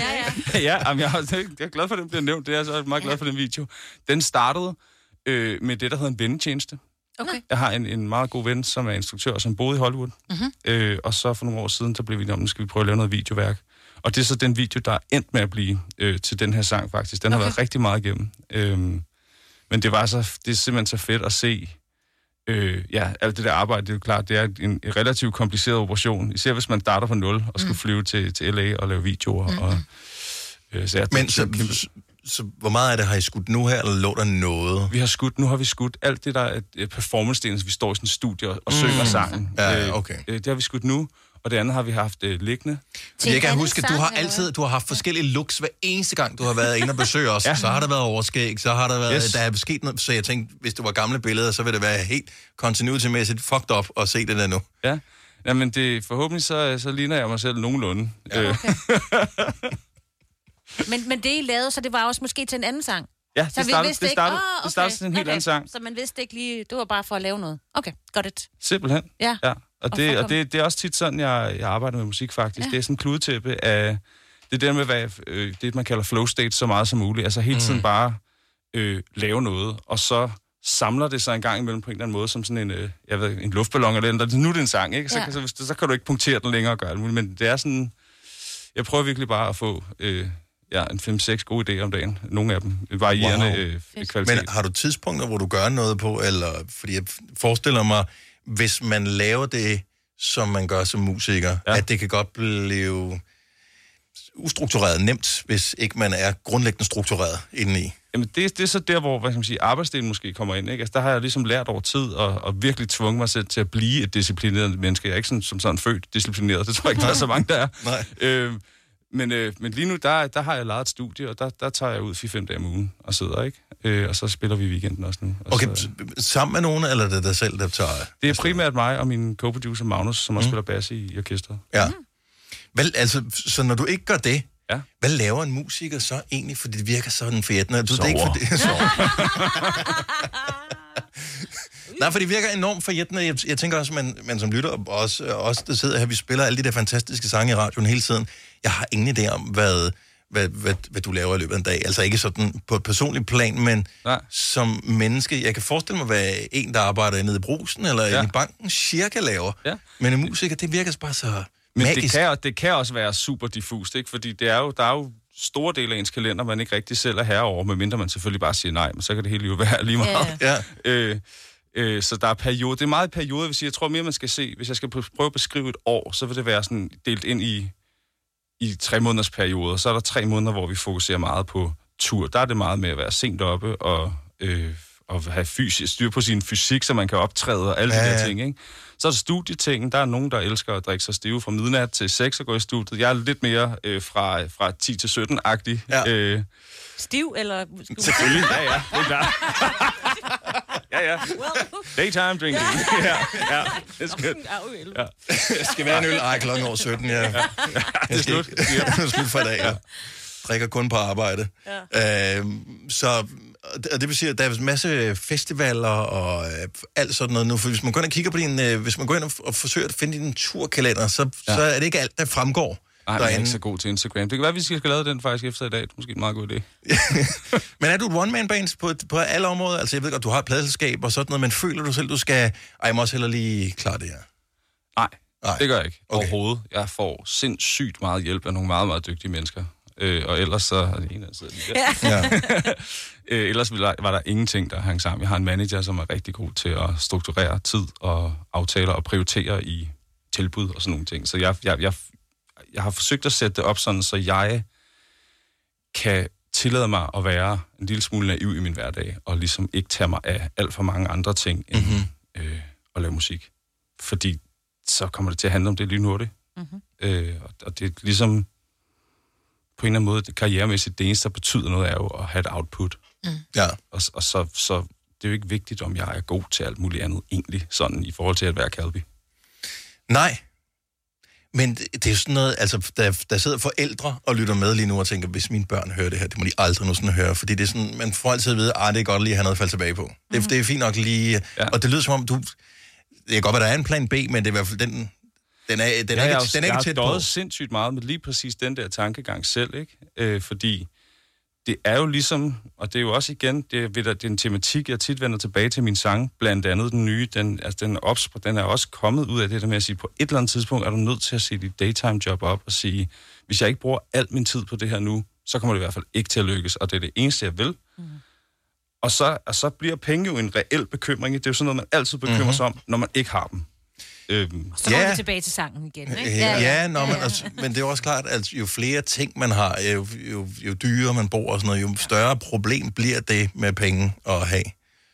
ja. ja jamen, jeg, er- jeg er glad for, at den bliver nævnt. Det er jeg så meget glad for den video. Den startede øh, med det, der hedder en vennetjeneste. Okay. Jeg har en, en meget god ven, som er instruktør, som boede i Hollywood. Mhm. Øh, og så for nogle år siden, der blev vi enige om, skal vi prøve at lave noget videoværk. Og det er så den video, der er endt med at blive øh, til den her sang, faktisk. Den har Okay. været rigtig meget igennem. Øhm, men det var så, det er simpelthen så fedt at se, øh, ja, alt det der arbejde, det er jo klart, det er en, en relativt kompliceret operation. Især hvis man starter fra nul og skal Mm. flyve til, til LA og lave videoer. Og, øh, så jeg, Men så, så, hvor meget af det har I skudt nu her, eller lå der noget? Vi har skudt, nu har vi skudt alt det, der er øh, performance-delen, så vi står i sådan et studie og, og Mm. synger sangen. Ja, Øh, okay. øh, det har vi skudt nu, og det andet har vi haft øh, liggende. Fordi jeg kan huske, at du har altid du har haft forskellige looks hver eneste gang, du har været inde og besøge os. ja. Så har der været overskæg, så har der været, Yes. der er sket noget, så jeg tænkte, hvis det var gamle billeder, så ville det være helt continuity-mæssigt fucked up at se det der nu. Ja, Jamen, det, forhåbentlig så, så ligner jeg mig selv nogenlunde. Ja, okay. Men, men det, I lavede, så det var også måske til en anden sang? Ja, så det startede- vidste det ikke- startede- Åh, det startede til en helt anden sang. Så man vidste ikke lige, det var bare for at lave noget. Okay, got it. Simpelthen. Ja. ja. Og, det, og det, det er også tit sådan, jeg, jeg arbejder med musik faktisk. Ja. Det er sådan en kludetæppe af det der med, hvad, øh, det man kalder flow state så meget som muligt. Altså hele tiden Mm. bare øh, lave noget, og så samler det sig en gang imellem på en eller anden måde, som sådan en, øh, jeg ved, en luftballon eller noget. Nu er det en sang, ikke? Så, Ja. så, hvis det, så kan du ikke punktere den længere og gøre muligt. Men det er sådan... Jeg prøver virkelig bare at få øh, ja, en 5-6 gode idéer om dagen. Nogle af dem varierende Wow. øh, kvalitet. Men har du tidspunkter, hvor du gør noget på, eller fordi jeg forestiller mig, hvis man laver det, som man gør som musiker, ja. at det kan godt blive ustruktureret nemt, hvis ikke man er grundlæggende struktureret indeni. Jamen, det, det er så der, hvor hvad skal man sige, arbejdsdelen måske kommer ind. Ikke? Altså, der har jeg ligesom lært over tid og, og virkelig tvunget mig selv til at blive et disciplineret menneske. Jeg er ikke sådan, som sådan født disciplineret. Det tror jeg ikke, der er så mange, der er. Nej. Øh, men, øh, men lige nu, der, der har jeg lejet et studie, og der, der tager jeg ud 4-5 dage om ugen og sidder, ikke? Øh, og så spiller vi i weekenden også nu. Og Okay, så, sammen med nogen, eller er det dig selv, der tager... det er primært mig og min co-producer Magnus, som også spiller bass i, i orkestret. Ja. Vel, altså, så når du ikke gør det, ja. hvad laver en musiker så egentlig? For det virker sådan forjættende. Du, det er ikke for det. Nej, for det virker enormt forjættende. Jeg, jeg tænker også, man, man som lytter, og også, os, der sidder her, vi spiller alle de der fantastiske sange i radioen hele tiden. Jeg har ingen idé om, hvad, hvad, hvad, hvad du laver i løbet af en dag. Altså ikke sådan på et personligt plan, men Nej. som menneske. Jeg kan forestille mig, hvad en, der arbejder nede i brusen eller ja. i banken, cirka laver. Ja. Men en musiker, det virker bare så Men magisk. det kan, det kan også være super diffust, ikke? Fordi det er jo, der er jo store dele af ens kalender, man ikke rigtig selv er herre over, medmindre man selvfølgelig bare siger nej, men så kan det hele jo være lige meget. Ja. Øh, øh, så der er periode. Det er meget periode, jeg vil sige. Jeg tror mere, man skal se, hvis jeg skal prøve at beskrive et år, så vil det være sådan delt ind i, i tre måneders perioder. Så er der tre måneder, hvor vi fokuserer meget på tur. Der er det meget med at være sent oppe og, øh, og have fysisk styr på sin fysik, så man kan optræde og alle ja, de der ja. ting. Ikke? Så er der studietingen. Der er nogen, der elsker at drikke sig stive fra midnat til 6 og gå i studiet. Jeg er lidt mere øh, fra, fra 10 til 17-agtig. Ja. Øh, Stiv, eller... selvfølgelig, ja, ja, det er klart. ja, ja. Daytime drinking. ja, ja, det er skønt. Ja. skal være en øl. Ej, klokken over 17, ja. ja. Det er slut. Det er slut for i dag, ja. Drikker kun på arbejde. Ja. Øhm, så, og det vil sige, at der er en masse festivaler og øh, alt sådan noget nu. For hvis man går ind og kigger på din, øh, hvis man går ind og, og forsøger at finde din turkalender, så, ja. så er det ikke alt, der fremgår. Nej, jeg er derinde. ikke så god til Instagram. Det kan være, at vi skal lave den faktisk efter i dag. Det er måske en meget god idé. Men er du et one-man-band på, på alle områder? Altså, jeg ved godt, du har et pladselskab og sådan noget, men føler du selv, du skal... Ej, jeg må også heller lige klare det her. Nej, Nej. det gør jeg ikke okay. overhovedet. Jeg får sindssygt meget hjælp af nogle meget, meget dygtige mennesker. Øh, og ellers så... er det en, der sidder lige der. Ja. øh, ellers ville der, var der ingenting, der hang sammen. Jeg har en manager, som er rigtig god til at strukturere tid og aftaler og prioritere i tilbud og sådan nogle ting. Så jeg, jeg, jeg, jeg har forsøgt at sætte det op sådan, så jeg kan tillade mig at være en lille smule naiv i min hverdag, og ligesom ikke tage mig af alt for mange andre ting end mm-hmm. øh, at lave musik. Fordi så kommer det til at handle om det lige hurtigt. Mm-hmm. Øh, og, og det er ligesom på en eller anden måde, det karrieremæssigt, det eneste, der betyder noget, er jo at have et output. Mm. Ja. Og, og så, så det er jo ikke vigtigt, om jeg er god til alt muligt andet, egentlig, sådan i forhold til at være Calvi. Nej. Men det er sådan noget, altså, der, der sidder forældre og lytter med lige nu og tænker, hvis mine børn hører det her, det må de aldrig nogensinde høre, fordi det er sådan, man får altid at vide, at det er godt lige at have noget at falde tilbage på. Det, Mhm. det er fint nok lige, ja. og det lyder som om, du, det er godt, at der er en plan B, men det er i hvert fald den, den er, den er Ja, ikke, jeg, har- den er jeg ikke har tæt på. døjet sindssygt meget med lige præcis den der tankegang selv, ikke? Øh, fordi det er jo ligesom, og det er jo også igen, det er, ved det er en tematik, jeg tit vender tilbage til min sang, blandt andet den nye, den, altså den, ops, den er også kommet ud af det der med at sige, på et eller andet tidspunkt er du nødt til at se dit daytime job op og sige, hvis jeg ikke bruger al min tid på det her nu, så kommer det i hvert fald ikke til at lykkes, og det er det eneste, jeg vil. Mm. Og, så, og så bliver penge jo en reel bekymring. Det er jo sådan noget, man altid bekymrer Mhm. mm-hmm. sig om, når man ikke har dem. Øhm, Så kommer vi tilbage til sangen igen, ikke? Ja, ja, nå, men, altså, men det er også klart, at jo flere ting man har, jo, jo, jo dyrere man bor og sådan noget, jo større problem bliver det med penge at have.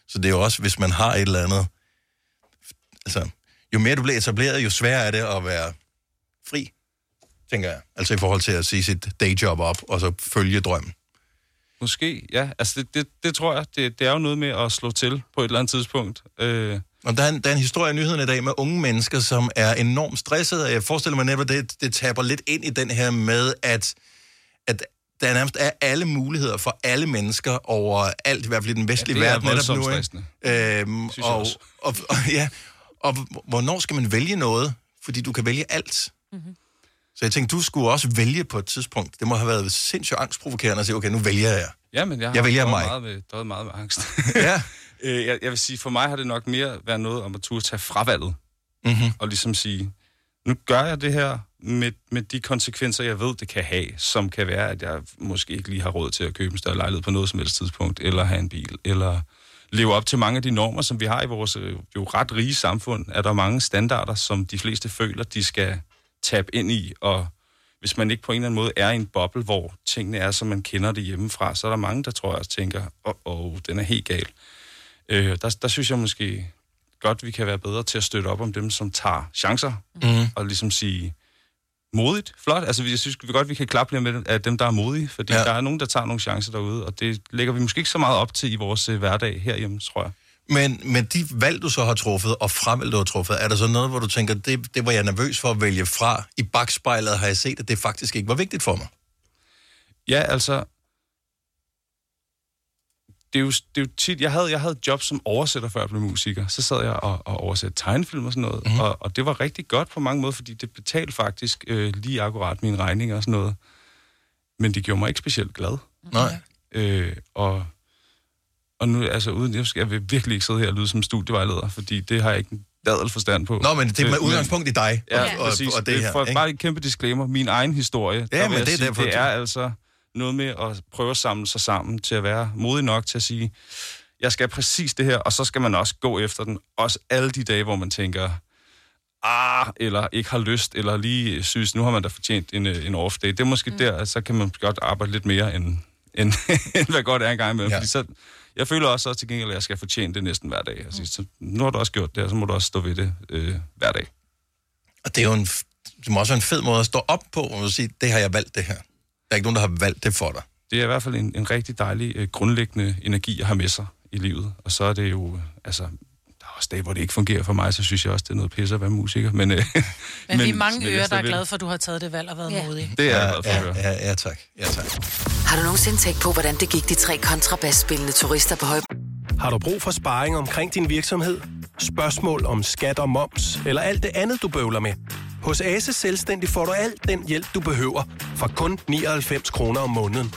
Så det er jo også, hvis man har et eller andet... Altså, jo mere du bliver etableret, jo sværere er det at være fri, tænker jeg. Altså i forhold til at sige sit dayjob op, og så følge drømmen. Måske, ja. Altså, det, det, det tror jeg, det, det er jo noget med at slå til på et eller andet tidspunkt. Øh, Og der er, en, der er en historie i nyheden i dag med unge mennesker, som er enormt stressede, og jeg forestiller mig netop, at det, det taber lidt ind i den her med, at, at der nærmest er alle muligheder for alle mennesker over alt, i hvert fald i den vestlige Ja, det er verden netop nu. stressende. Ikke? Øhm, Synes jeg og, også. og, og, ja, og hvornår skal man vælge noget? Fordi du kan vælge alt. Mhm. Så jeg tænkte, du skulle også vælge på et tidspunkt. Det må have været sindssygt angstprovokerende at sige, okay, nu vælger jeg. ja, men jeg har Jeg vælger mig. Meget med, døjet meget med angst. ja. øh, jeg, jeg vil sige, for mig har det nok mere været noget om at turde tage fravalget. Mm-hmm. Og ligesom sige, nu gør jeg det her med, med de konsekvenser, jeg ved, det kan have, som kan være, at jeg måske ikke lige har råd til at købe en større lejlighed på noget som helst tidspunkt, eller have en bil, eller leve op til mange af de normer, som vi har i vores øh, jo ret rige samfund. Er der mange standarder, som de fleste føler, de skal tabe ind i, og hvis man ikke på en eller anden måde er i en boble, hvor tingene er, som man kender det hjemmefra, så er der mange, der tror jeg også tænker, åh, oh, oh, den er helt gal. Øh, der, der synes jeg måske godt, vi kan være bedre til at støtte op om dem, som tager chancer, Mhm. og ligesom sige, modigt, flot. Altså, jeg synes vi godt, vi kan klappe lidt med dem, af dem, der er modige, fordi Ja. der er nogen, der tager nogle chancer derude, og det lægger vi måske ikke så meget op til i vores øh, hverdag herhjemme, tror jeg. Men, men de valg, du så har truffet, og fremvalg, du har truffet, er der så noget, hvor du tænker, det, det var jeg nervøs for at vælge fra? I bagspejlet har jeg set, at det faktisk ikke var vigtigt for mig. Ja, altså... Det er, jo, det er jo tit... Jeg havde, jeg havde et job som oversætter, før jeg blev musiker. Så sad jeg og, og oversatte tegnefilm og sådan noget. Mhm. Mm-hmm. Og, og det var rigtig godt på mange måder, fordi det betalte faktisk øh, lige akkurat mine regninger og sådan noget. Men det gjorde mig ikke specielt glad. Nej. Øh, og, og nu, altså uden... Jeg, skal, jeg vil virkelig ikke sidde her og lyde som studievejleder, fordi det har jeg ikke en dadel forstand på. Nå, men det er med Øh, udgangspunkt i dig Ja, og- og- præcis. og det her, For ikke? bare et kæmpe disclaimer. Min egen historie. der vil men jeg det er sige, derfor, det er altså noget med at prøve at samle sig sammen til at være modig nok til at sige, jeg skal præcis det her, og så skal man også gå efter den. Også alle de dage, hvor man tænker, ah, eller ikke har lyst, eller lige synes, nu har man da fortjent en, øh, en off day. Det er måske mm. der, at så kan man godt arbejde lidt mere, end, end, end hvad godt er en gang imellem. Ja. Fordi så, jeg føler også, også til gengæld, at jeg skal fortjene det næsten hver dag. Altså, så, nu har du også gjort det, og så må du også stå ved det øh, hver dag. Og det er jo en, det må også være en fed måde at stå op på, og sige, det har jeg valgt det her. Der er ikke nogen, der har valgt det for dig. det er i hvert fald en, en rigtig dejlig, øh, grundlæggende energi at have med sig i livet. Og så er det jo, altså, der er også dage, hvor det ikke fungerer for mig, så synes jeg også, det er noget pisse at være musiker. Men, øh, Men, men vi er mange men ører, der er glade for, at du har taget det valg og været ja. modig. Det er jeg ja, ja, ja, ja, tak. Ja, tak. Har du nogensinde tænkt på, hvordan det gik de tre kontrabasspillende turister på høj... Har du brug for sparring omkring din virksomhed? Spørgsmål om skat og moms, eller alt det andet, du bøvler med? Hos Ase Selvstændig får du alt den hjælp, du behøver, for kun 99 kroner om måneden.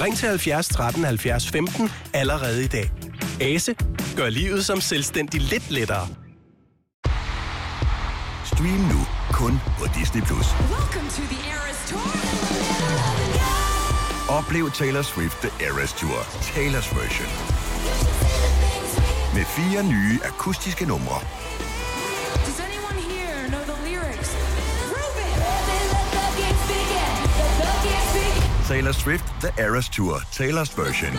Ring til 70 13 70 15 allerede i dag. Ase gør livet som selvstændig lidt lettere. Stream nu kun på Disney+. Plus. Oplev Taylor Swift The Eras Tour, Taylor's version. Med fire nye akustiske numre. Taylor Swift The Eras Tour, Taylor's version.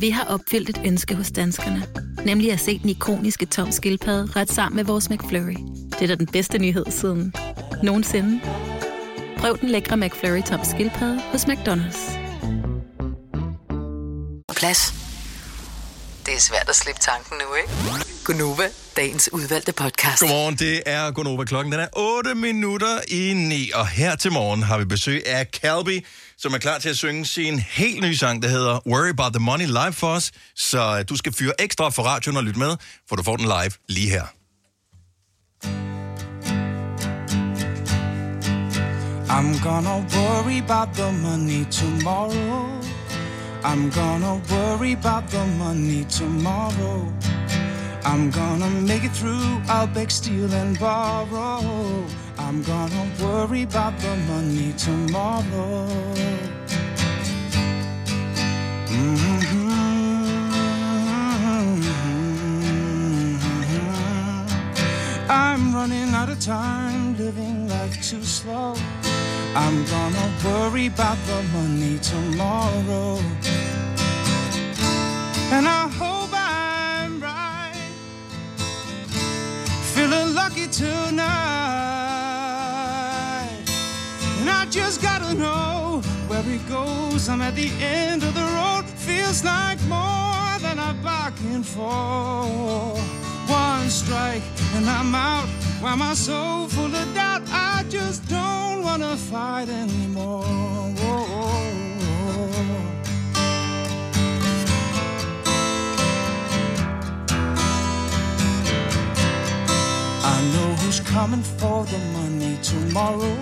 Vi har opfyldt et ønske hos danskerne. Nemlig at se den ikoniske tom skildpadde ret sammen med vores McFlurry. Det er da den bedste nyhed siden nogensinde. Prøv den lækre McFlurry tom skildpadde hos McDonald's. På plads. Det er svært at slippe tanken nu, ikke? Gunova, dagens udvalgte podcast. Godmorgen, det er Gunova. Klokken den er 8 minutter i 9, og her til morgen har vi besøg af Calby, som er klar til at synge sin helt nye sang, der hedder Worry About The Money live for os. Så øh, du skal fyre ekstra for radioen og lytte med, for du får den live lige her. I'm gonna worry about the money tomorrow. I'm gonna worry about the money tomorrow. I'm gonna make it through. I'll beg, steal, and borrow. I'm gonna worry about the money tomorrow. Mm-hmm. I'm running out of time, living life too slow. I'm gonna worry about the money tomorrow. And I hope Feeling lucky tonight. And I just gotta know where it goes. I'm at the end of the road. Feels like more than I bargained for. One strike and I'm out. Why am I so full of doubt? I just don't wanna fight anymore. Coming for the money tomorrow.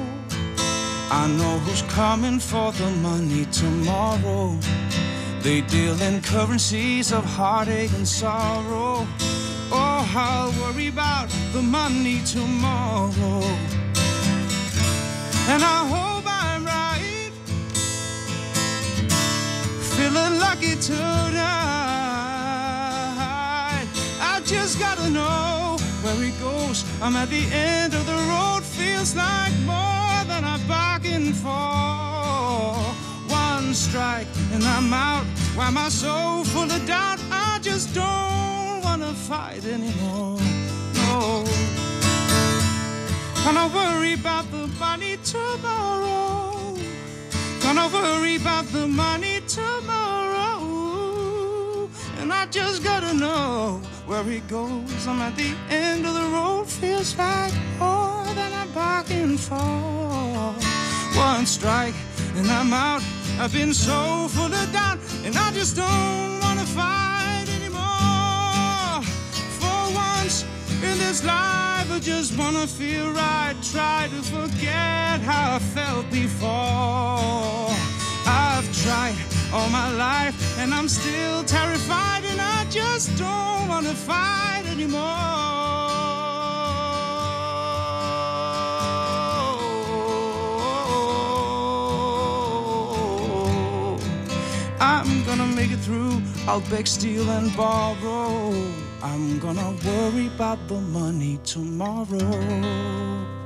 I know who's coming for the money tomorrow. They deal in currencies of heartache and sorrow. Oh, I'll worry about the money tomorrow. And I hope I'm right. Feeling lucky tonight. I just gotta know where it goes. I'm at the end of the road. Feels like more than I bargained for. One strike and I'm out. Why am I so full of doubt? I just don't wanna fight anymore. No. Gonna worry about the money tomorrow. Gonna worry about the money tomorrow. And I just gotta know where it goes. I'm at the end of the road. Feels like more than I bargained for. One strike and I'm out. I've been so full of doubt, and I just don't wanna fight anymore. For once in this life, I just wanna feel right. Try to forget how I felt before. I've tried all my life, and I'm still terrified, and I just don't wanna fight anymore. I'm gonna make it through. I'll beg, steal, and borrow. I'm gonna worry about the money tomorrow.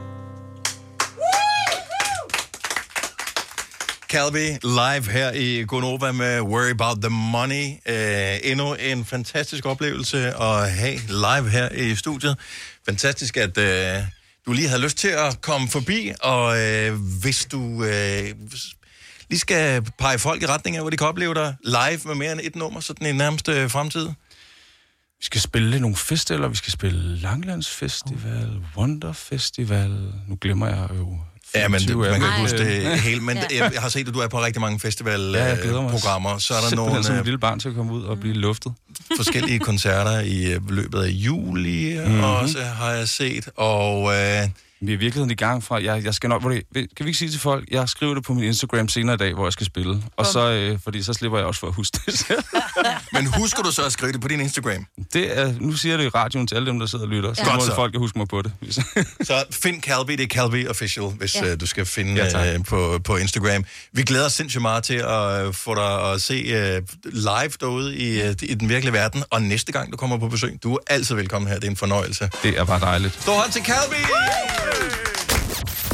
Calvi live her i Gonova med Worry About The Money. Uh, endnu en fantastisk oplevelse at have live her i studiet. Fantastisk, at øh, du lige havde lyst til at komme forbi, og øh, hvis du øh, lige skal pege folk i retning af, hvor de kan opleve dig live med mere end et nummer, sådan i nærmeste fremtid. Vi skal spille nogle festivaler. Vi skal spille Langlands Festival, Wonder Festival. Nu glemmer jeg jo... Ja, men det, 25 man kan ikke huske det hele, men Ja. jeg har set, at du er på rigtig mange Ja, festivalprogrammer. Så er der Simpelthen nogle som et øh, lille barn til at komme ud og blive luftet. forskellige koncerter i øh, løbet af juli, Mhm. mm-hmm. også har jeg set. Og øh, Vi er i virkeligheden i gang fra, jeg, jeg skal nok, det, kan vi ikke sige til folk, jeg skriver det på min Instagram senere i dag, hvor jeg skal spille. Og så, øh, fordi så slipper jeg også for at huske det selv. Men husker du så at skrive det på din Instagram? Det er, nu siger jeg det i radioen til alle dem, der sidder og lytter, så Ja. Godt så. folk huske mig på det. Så find Calvi, det er Calvi Official, hvis Ja. ja. du skal finde Ja, uh, på, på Instagram. Vi glæder os sindssygt meget til at uh, få dig at se uh, live derude i, uh, i den virkelige verden. Og næste gang, du kommer på besøg, du er altid velkommen her. Det er en fornøjelse. Det er bare dejligt. Stor hånd til Calvi!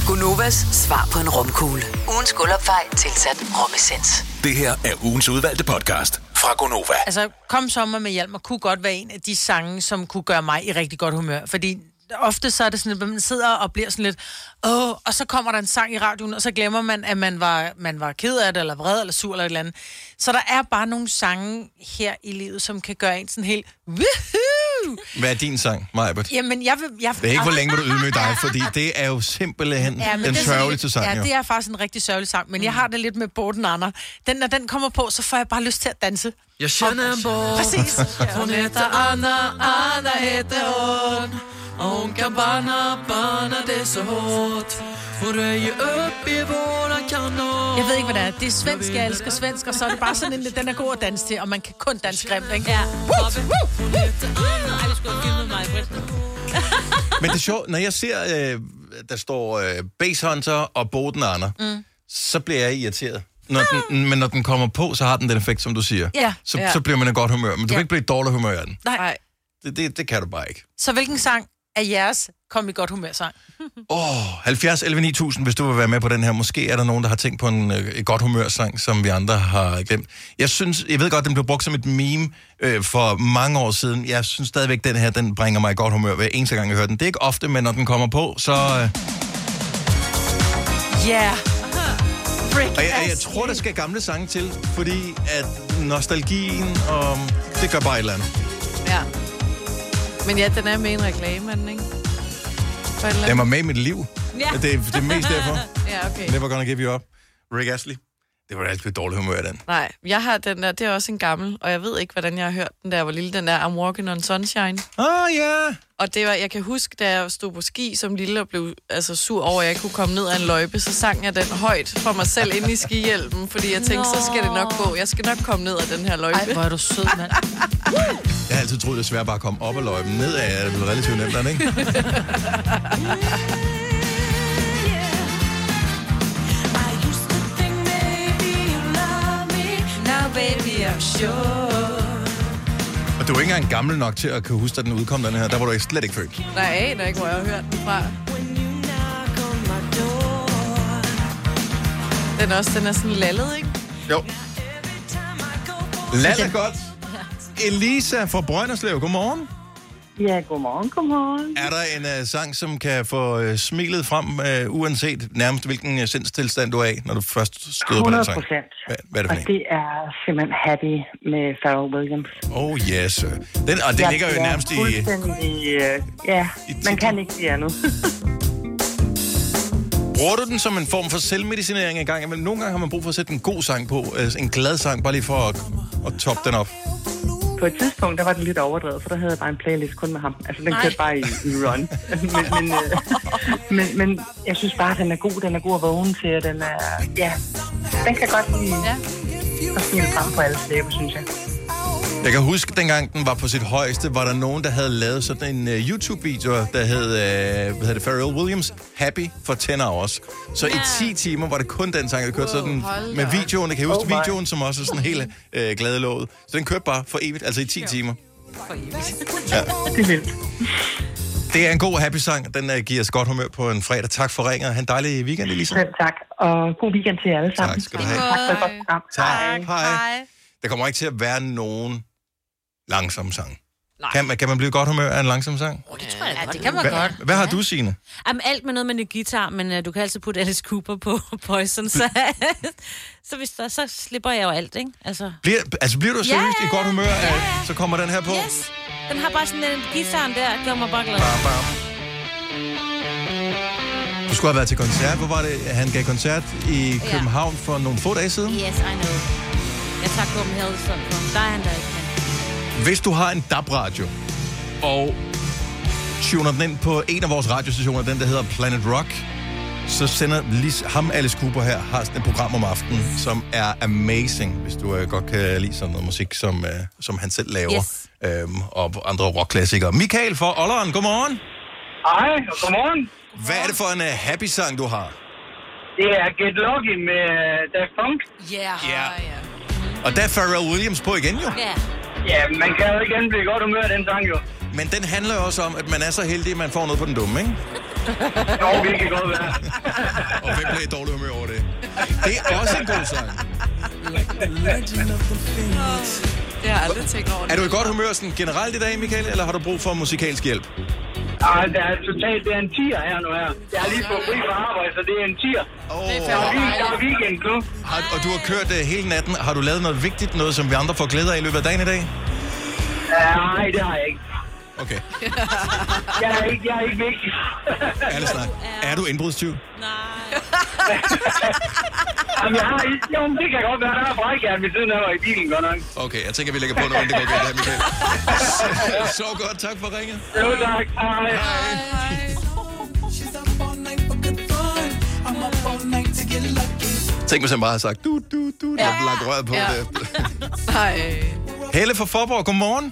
Gunovas svar på en romkugle. Ugens guldopfej tilsat romessens. Det her er ugens udvalgte podcast fra Gonova. Altså, Kom sommer med Hjalmar kunne godt være en af de sange, som kunne gøre mig i rigtig godt humør. Fordi ofte så er det sådan, at man sidder og bliver sådan lidt, åh, og så kommer der en sang i radioen, og så glemmer man, at man var, man var ked af det, eller vred, eller sur, eller et eller andet. Så der er bare nogle sange her i livet, som kan gøre en sådan helt, woohoo! Hvad er din sang, Majbert? Jamen, jeg vil... Jeg, Det er ikke, hvor længe vil du ydmyge dig, fordi det er jo simpelthen ja, sørgeligste lidt- sang, Ja, jo. det er faktisk en rigtig sørgelig sang, men mm. jeg har det lidt med Borten Anna. Den, når den kommer på, så får jeg bare lyst til at danse. Jag känner en båt Præcis. Hon heter Anna, Anna heter hon Och hon kan banna, banna det så hårt Jeg ved ikke, hvad det er. Det er svensk, jeg elsker svensk, og så er det bare sådan en, den er god at danse til, og man kan kun danse grimt, ikke? Ja. Woo! Woo! Ej, vi skulle have filmet mig, Britt. Men det er sjovt, når jeg ser, øh, der står øh, Base Hunter og Boden Anna, Mm. så bliver jeg irriteret. Når den, men når den kommer på, så har den den effekt, som du siger. Ja. Så, Ja. så bliver man i godt humør. Men du Ja. kan ikke blive i dårlig humør af den. Nej. Det, det, det kan du bare ikke. Så hvilken sang er jeres kom i godt humør sang? Åh, 70 11 9000, hvis du vil være med på den her. Måske er der nogen, der har tænkt på en øh, godt humørsang, som vi andre har glemt. Jeg synes, jeg ved godt, den blev brugt som et meme øh, for mange år siden. Jeg synes stadigvæk, den her, den bringer mig i godt humør hver eneste gang, jeg hører den. Det er ikke ofte, men når den kommer på, så... Øh. Brick og jeg, jeg tror, der skal gamle sange til, fordi at nostalgien, og det gør bare et eller andet. Ja. Men ja, den er med en reklame, er den, ikke? Den var med i mit liv. Ja. Det, er- det er mest derfor. Ja, okay. Never gonna give you up. Rick Astley. Det var da altid dårlig humør, den. Nej, jeg har den der, det er også en gammel, og jeg ved ikke, hvordan jeg har hørt den der, hvor lille den der, I'm Walking on Sunshine. Åh, oh, ja. Yeah. Og det var, jeg kan huske, da jeg stod på ski som lille og blev altså, sur over, at jeg ikke kunne komme ned ad en løjpe, så sang jeg den højt for mig selv inde i skihjelmen, fordi jeg tænkte, så skal det nok gå. Jeg skal nok komme ned ad den her løjpe. Ej, hvor er du sød, mand. Jeg har altid troet, det er svært bare at komme op ad løjpen. Nedad er det relativt nemt, ikke? baby, I'm sure. Og du er ikke engang gammel nok til at kunne huske, at den udkom, den her. Der var du slet ikke født. Nej, jeg aner ikke, hvor jeg har hørt den fra. Den også, den er sådan lallet, ikke? Jo. Det godt. Elisa fra Brønderslev, godmorgen. Ja, godmorgen, godmorgen. Er der en uh, sang, som kan få uh, smilet frem, uh, uanset nærmest hvilken uh, sindstilstand du er i, når du først støder på 100 den sang? procent. Hvad, er det Og for en? det er simpelthen Happy med Pharrell Williams. Oh yes. Den, og den Ja, ligger jo nærmest i... Øh, ja, man kan ikke sige andet. Bruger du den som en form for selvmedicinering en gang? imellem? Nogle gange har man brug for at sætte en god sang på, en glad sang, bare lige for at, at toppe den op. På et tidspunkt, der var det lidt overdrevet, for der havde jeg bare en playlist kun med ham. Altså, den kørte bare i, i run. men, men, øh, men, men jeg synes bare, at den er god. Den er god at vågne til, og den er... Ja, den kan godt lide ja. at smile frem på alle slæber, synes jeg. Jeg kan huske, dengang den var på sit højeste, var der nogen, der havde lavet sådan en uh, YouTube-video, der hed, uh, hvad hedder det, Pharrell Williams, Happy for 10 Hours. Så i 10 timer var det kun den sang, der kørte sådan hold med videoen. Jeg kan huske Oh my. videoen, som også er sådan helt uh, glædelåget. Så den kørte bare for evigt, altså i 10 timer. Ja. Det er vildt. Det er en god happy-sang. Den uh, giver os godt humør på en fredag. Tak for ringet. Ha' en dejlig weekend, Elisa. Selv tak, og god weekend til jer alle sammen. Tak skal du have. Tak for et godt program. Tak. Hej. Der kommer ikke til at være nogen langsom sang. Kan man, kan man blive godt humør af en langsom sang? Oh, det tror jeg Ja, godt. det kan man Hvad, godt. hvad har du, Signe? Jamen, alt med noget med en guitar, men uh, du kan altid putte Alice Cooper på Poison, så, så, hvis der, så slipper jeg jo alt, ikke? Altså, Bliver, altså bliver du Ja, seriøst i godt humør, af, så kommer den her på? yes. Den har bare sådan en guitaren der, gør mig bare glad. Bam, bam. Du skulle have været til koncert. Hvor var det, han gav koncert i Ja. København for nogle få dage siden? Yes, I know. Jeg tager Copenhagen for. Der er han der ikke. Hvis du har en DAB-radio, og tuner den ind på en af vores radiostationer, den der hedder Planet Rock, så sender Lis, ham Alice Cooper her, har sådan et program om aftenen, som er amazing, hvis du øh, godt kan lide sådan noget musik, som, øh, som han selv laver, yes. øhm, og andre rockklassikere. Michael fra Olleren, godmorgen. Hej, og godmorgen. Hvad er det for en uh, happy sang, du har? Det er Get Lucky med uh, Daft Punk. Yeah. Ja. Og der er Pharrell Williams på igen jo. Ja. Ja, man kan jo igen blive godt humør af den sang jo. Men den handler jo også om, at man er så heldig, at man får noget på den dumme, ikke? Jo, det kan godt være. Og hvem bliver i dårlig humør over det? Det er også en god sang. Det har jeg aldrig tænkt over. Er du i godt humør sådan generelt i dag, Michael, eller har du brug for musikalsk hjælp? Ej, det er totalt, det er en tier her nu her. Jeg har lige fået fri fra arbejde, så det er en tier. Oh. Det er der er weekend nu. Har, og du har kørt uh, hele natten. Har du lavet noget vigtigt, noget som vi andre får glæde af i løbet af dagen i dag? Nej, det har jeg ikke. Okay. Jeg er ikke, jeg er ikke vigtig. Ærligt snak. Er du indbrudstyv? Jamen, jeg har ikke, jo, det kan godt være, der er brækjern ved siden af mig i bilen, godt nok. Okay, jeg tænker, vi lægger på noget, inden det går galt her, Michael. Så, så godt. Tak for ringet. Jo, tak. Hej. Tænk, hvis han bare har sagt, du, du, du, ja. og lagt røret på Ja. det. Nej. Helle fra Forborg, godmorgen.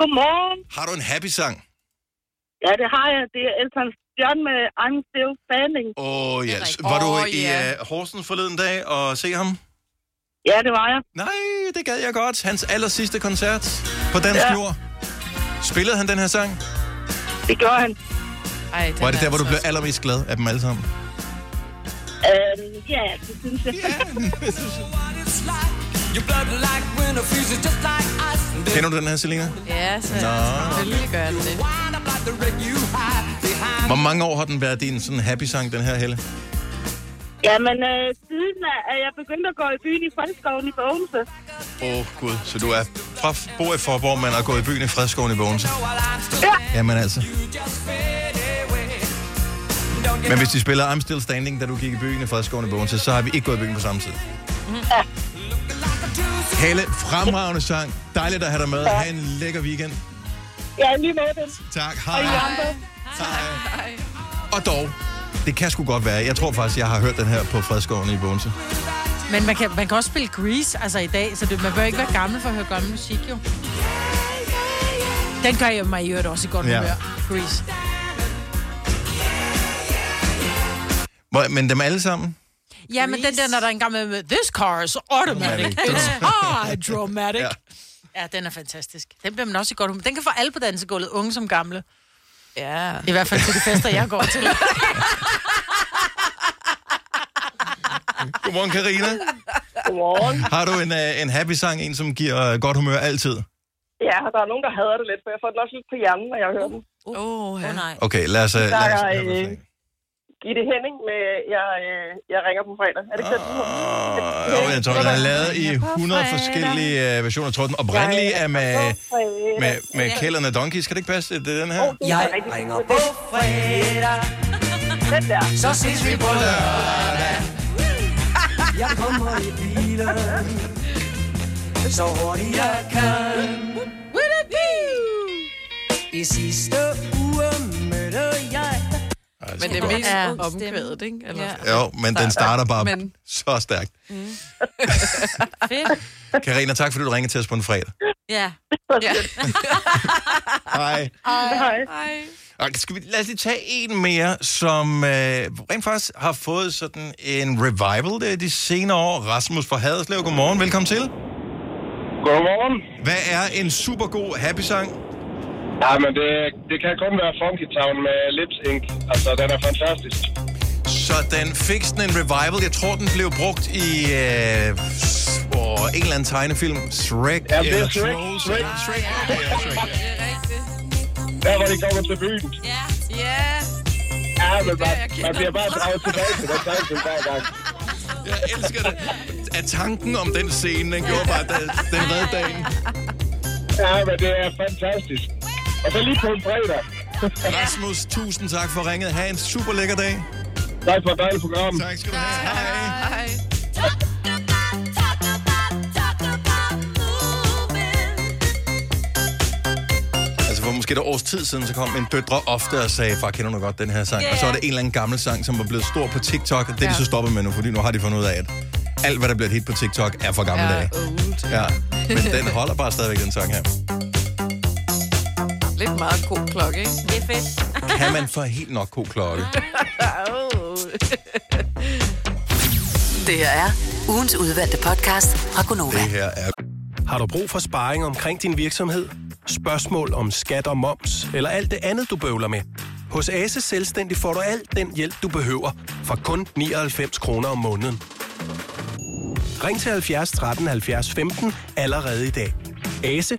Godmorgen. Har du en happy sang? Ja, det har jeg. Det er Elton John med I'm Still Standing. Åh, oh, yes. Var du Åh, i ja. uh, Horsens forleden dag og se ham? Ja, det var jeg. Nej, det gad jeg godt. Hans aller sidste koncert på dansk Ja. jord. Spillede han den her sang? Det gjorde han. Ej, Var det der, hvor du blev allermest glad af dem alle sammen? Øhm, ja, det synes jeg. Kender du den her, Selina? Ja, så Nå. selvfølgelig gør jeg det. Hvor mange år har den været din sådan happy sang, den her, Helle? Jamen, øh, siden er jeg begyndt at gå i byen i Fredskoven i Bogense. Åh, oh, Gud. Så du er fra bor i Forborg, men har gået i byen i Fredskoven i Bogense? Ja. Jamen altså. Men hvis de spiller I'm Still Standing, da du gik i byen i Fredskoven i Bogense, så har vi ikke gået i byen på samme tid. Ja. Helle, fremragende sang. Dejligt at have dig med. Ha' en lækker weekend. Ja, lige måde den. Tak. Og Hej. Andre. Hej. Og dog, det kan sgu godt være. Jeg tror faktisk, jeg har hørt den her på Fredskoven i Bogense. Men man kan, man kan også spille Grease altså i dag, så det, man bør ikke være gammel for at høre gammel musik, jo. Den gør jeg mig i øvrigt også i godt Ja. Grease. Hvor, men dem alle sammen? Ja, men den der, når der er en gang med, This car is automatic. It's hydromatic. Ja. Ja. ja, den er fantastisk. Den bliver man også i godt humør. Den kan få alle på dansegulvet, unge som gamle. Ja. I hvert fald til de fester, jeg går til. Godmorgen, Karina. Godmorgen. Har du en, uh, en happy sang, en som giver uh, godt humør altid? Ja, der er nogen, der hader det lidt, for jeg får den også lidt på hjernen, når jeg hører den. Åh, oh, ja. nej. Okay, lad os... Der lad os er øh, Gitte Henning med jeg, øh, jeg ringer på fredag. Er det ikke den? Uh, jo, jeg tror, den er lavet i 100 forskellige uh, versioner. Jeg tror, den oprindelige er med, med, med Kælderne Donkeys. Kan det ikke passe? Det er den her? Jeg ringer på fredag. Den der. Så ses vi på lørdag. Jeg kommer i bilen, så hurtigt jeg kan. I sidste uge mødte jeg... Men det er mest Ja. omkvædet, ikke? Eller? Ja. Jo, men den starter bare Men- så stærkt. Fedt. Karina, tak fordi du ringede til os på en fredag. Ja. ja. Hej. Hej. Hej. Skal vi, lad os lige tage en mere, som øh, rent faktisk har fået sådan en revival det, de senere år. Rasmus fra Haderslev, godmorgen. Velkommen til. Godmorgen. Hvad er en super god happy sang? Ja, men det, det kan kun være Funky Town med Lips Inc. Altså, den er fantastisk. Så den fik sådan en revival. Jeg tror, den blev brugt i øh, åh, en eller anden tegnefilm. Shrek. Ja, det er Shrek. Trolls, Shrek. eller- Shrek. Ja, Shrek. ja. Der, hvor de kommer til byen. Ja. Ja. Ja, men man, man bliver bare draget tilbage til den tanke hver gang. Jeg elsker det. At tanken om den scene, den gjorde bare, den redde dagen. Ja, men det er fantastisk. Og så lige på en fredag. Rasmus, tusind tak for ringet. Ha' en super lækker dag. Tak for et dejligt program. Tak skal du have. Hej. Hej. Altså for måske et års tid siden, så kom min døtre ofte og sagde, far, kender du godt den her sang? Ja, Og så var det en eller anden gammel sang, som var blevet stor på TikTok, og det er Ja. de så stoppet med nu, fordi nu har de fundet ud af, at alt, hvad der bliver et hit på TikTok, er for gamle Ja, dage. Ja, men den holder bare stadigvæk, den sang her. Lidt meget god klokke, ikke? Det er fedt. Kan man få helt nok god klokke? Det her er ugens udvalgte podcast fra Gonova. Det her er... Har du brug for sparring omkring din virksomhed? Spørgsmål om skat og moms, eller alt det andet, du bøvler med? Hos Ase Selvstændig får du alt den hjælp, du behøver, for kun 99 kroner om måneden. Ring til 70 13 70 15 allerede i dag. Ase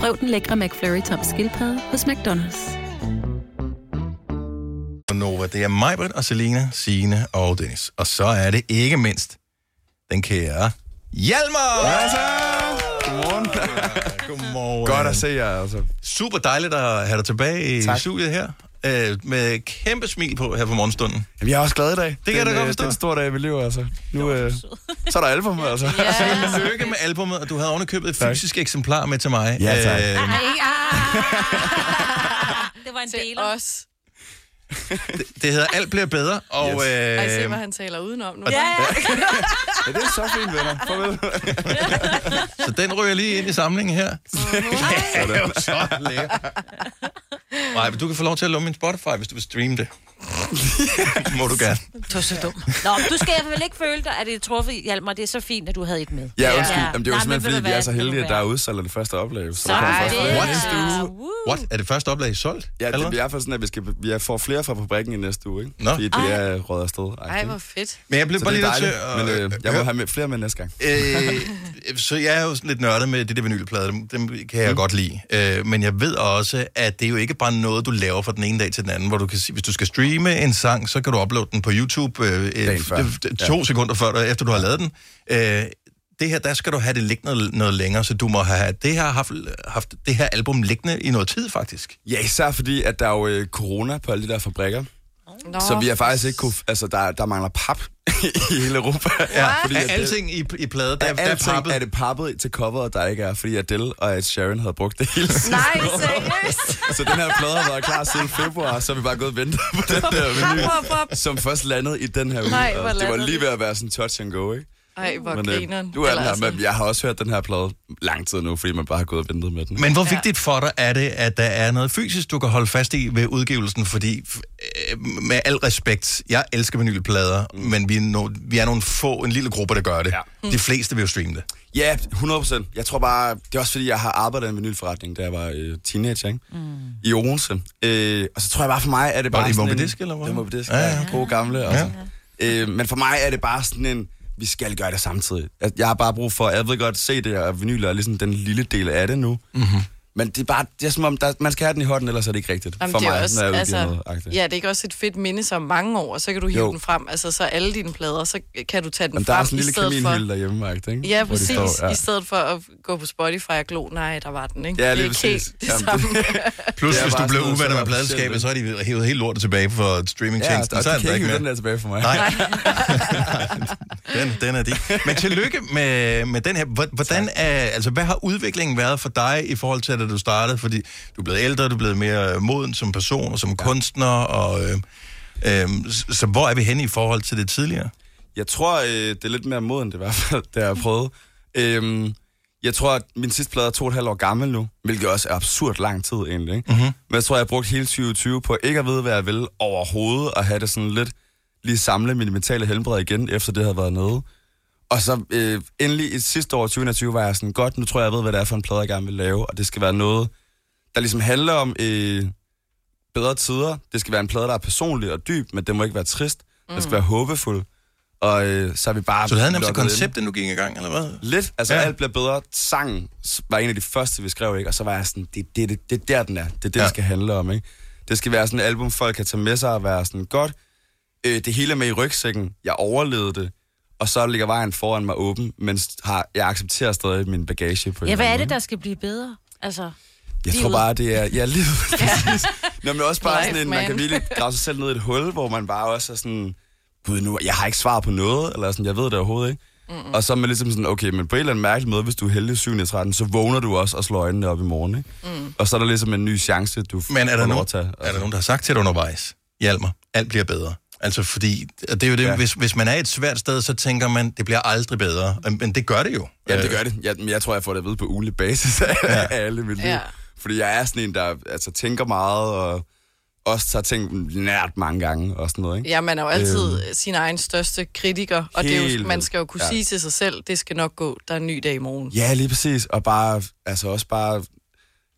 Prøv den lækre McFlurry tom skildpadde hos McDonald's. Nova. Det er Majbrit og Selina, Signe og Dennis. Og så er det ikke mindst den kære Hjalmar! Ja. Godmorgen. Godmorgen. Godt at se jer, altså. Super dejligt at have dig tilbage i Tak. studiet her. Øh, med kæmpe smil på her på morgenstunden. Jamen, jeg er også glad i dag. Det kan jeg da er, godt øh, forstå. Det er en stor dag i mit liv, altså. Nu, øh, så er der album, altså. Ja. Tillykke med albumet, og du havde ovenikøbet et Tak. fysisk eksemplar med til mig. Ja, tak. Øh, Det var en del os. Det hedder Alt bliver bedre, og... Yes. Øh, Ej, se, hvad han taler udenom nu. Ja, ja, det er så fint, venner. Farvel. Så den ryger lige ind i samlingen her. Ja, det er jo så lækkert. Nej, men du kan få lov til at låne min Spotify, hvis du vil streame det. Det må du gerne. Du er så dum. Nå, men du skal vel ikke føle dig, at det er truffet, Hjalmar. Det er så fint, at du havde et med. Ja, undskyld. Jamen, det er jo Nej, simpelthen, fordi vi er så heldige, at der er udsalg af det første oplag. Så Så er det. What? næste uge. What? Er det første oplag solgt? Ja, det Allerede? er i hvert fald sådan, at vi, skal, vi får flere fra fabrikken i næste uge, ikke? Nå. Fordi det er røget afsted. Ej, hvor fedt. Men jeg blev bare lige er nødt til men øh, jeg må have med, flere med næste gang. Øh, så jeg er jo sådan lidt nørdet med det der vinylplade, dem, dem kan jeg mm. godt lide. Øh, men jeg ved også, at det er jo ikke bare noget, du laver fra den ene dag til den anden, hvor du kan sige, hvis du skal streame en sang, så kan du uploade den på YouTube øh, øh, d- to Ja. sekunder før, efter du har lavet den. Øh, det her, der skal du have det liggende noget, noget længere, så du må have det her, haft, haft det her album liggende i noget tid, faktisk. Ja, især fordi, at der er jo øh, corona på alle de der fabrikker. Nå. Så vi har faktisk ikke kunne... Altså, der, der mangler pap i hele Europa. Ja, fordi er at alting i, i plade, der, Af der er pappet. er det pappet til coveret, der ikke er, fordi Adele og Ed Sheeran havde brugt det hele sidste Nej, seriøst. Så den her plade har været klar siden februar, så vi bare gået og ventet på den der hop. som først landede i den her uge. Nej, det var lige ved at være sådan touch and go, ikke? Ej, hvor Men grineren. øh, du er den her, men jeg har også hørt den her plade lang tid nu, fordi man bare har gået og ventet med den. Men hvor vigtigt for dig er det, at der er noget fysisk, du kan holde fast i ved udgivelsen? Fordi, øh, med al respekt, jeg elsker vinylplader, mm. men vi er, no, vi er nogle få, en lille gruppe, der gør det. Ja. De fleste vil jo streame det. Ja, 100 procent. Jeg tror bare, det er også fordi, jeg har arbejdet i en vinylforretning, da jeg var øh, teenager, ikke? Mm. I Odense. Øh, og så tror jeg bare for mig, er det Var bare det i sådan Moby. Disk, eller hvad? Det var Moby Disk, Ja, ja, ja. ja. Gode gamle, altså. Øh, men for mig er det bare sådan en, vi skal gøre det samtidig. Jeg, jeg har bare brug for, jeg ved godt, se det, og vinyl er ligesom den lille del af det nu. Mm-hmm. Men det er bare, det er som om, der, man skal have den i hånden, ellers er det ikke rigtigt. Jamen, for det er mig, også, når jeg altså, noget. agtigt. ja, det er ikke også et fedt minde som mange år, så kan du hive Jo. den frem. Altså, så alle dine plader, så kan du tage den Men frem. der er sådan en i lille stedet kaminhylde derhjemme, ikke? Ja, de præcis. står, I stedet for at gå på Spotify og glo, nej, der var den, ikke? Ja, det lige er ikke helt det Jamen, samme. Plus, Det hvis du blev uvenner så med er pladeskabet, så har de hævet hele lortet tilbage for streamingtjenesten. Ja, så er og de der kan ikke den der tilbage for mig. Nej. den, den er de. Men tillykke med, med den her. Hvor- Hvordan er, altså, hvad har udviklingen været for dig i forhold til, da du startede? Fordi du er blevet ældre, du er blevet mere moden som person og som ja. kunstner. Og, øh, øh, så, hvor er vi henne i forhold til det tidligere? Jeg tror, øh, det er lidt mere moden, det i hvert fald, det har jeg prøvet. Øhm, Jeg tror, at min sidste plade er to og et halvt år gammel nu, hvilket også er absurd lang tid egentlig. Ikke? Mhm. Men jeg tror, jeg har brugt hele 2020 på ikke at vide, hvad jeg vil overhovedet, og have det sådan lidt, lige samle min mentale helbred igen, efter det havde været nede. Og så øh, endelig i sidste år, 2020, var jeg sådan, godt, nu tror jeg, jeg ved, hvad det er for en plade, jeg gerne vil lave, og det skal være noget, der ligesom handler om øh, bedre tider. Det skal være en plade, der er personlig og dyb, men det må ikke være trist. Mm. Det skal være håbefuld. Og øh, så er vi bare... Så du havde nærmest et lukket koncept, ind. inden du gik i gang, eller hvad? Lidt. Altså, Ja. alt bliver bedre. Sangen var en af de første, vi skrev, ikke? Og så var jeg sådan, det er det, det, det, er der, den er. Det er det. Ja. det skal handle om, ikke? Det skal være sådan et album, folk kan tage med sig og være sådan, godt, øh, det hele er med i rygsækken. Jeg overlevede det. Og så ligger vejen foran mig åben, men har, jeg accepterer stadig min bagage på Ja, hvad er det, der skal blive bedre? Altså, jeg tror livet. bare, det er... Ja, livet, præcis. Nå, men også bare Life, sådan en, man man. kan virkelig grave sig selv ned i et hul, hvor man bare også er sådan... Gud, nu, jeg har ikke svar på noget, eller sådan, jeg ved det overhovedet ikke. Mm-mm. Og så er man ligesom sådan, okay, men på en eller anden mærkelig måde, hvis du er heldig 7. i 13, så vågner du også og slår øjnene op i morgen, ikke? Mm. Og så er der ligesom en ny chance, du Men er der, nogen, at tage. er der nogen, der har sagt til dig undervejs, Hjalmar, alt bliver bedre? Altså fordi, og det er jo det, ja. Hvis, hvis man er et svært sted, så tænker man, det bliver aldrig bedre. Men det gør det jo. Ja, det Øh, gør det. Jeg, men jeg tror, jeg får det at vide på ugenlig basis af, ja. alle mit liv. Ja. Fordi jeg er sådan en, der altså, tænker meget, og også tager ting nært mange gange, og sådan noget, ikke? Ja, man er jo altid Øhm, sin egen største kritiker, og det er jo, Helt man skal jo kunne Ja. sige til sig selv, det skal nok gå, der er en ny dag i morgen. Ja, lige præcis. Og bare, altså også bare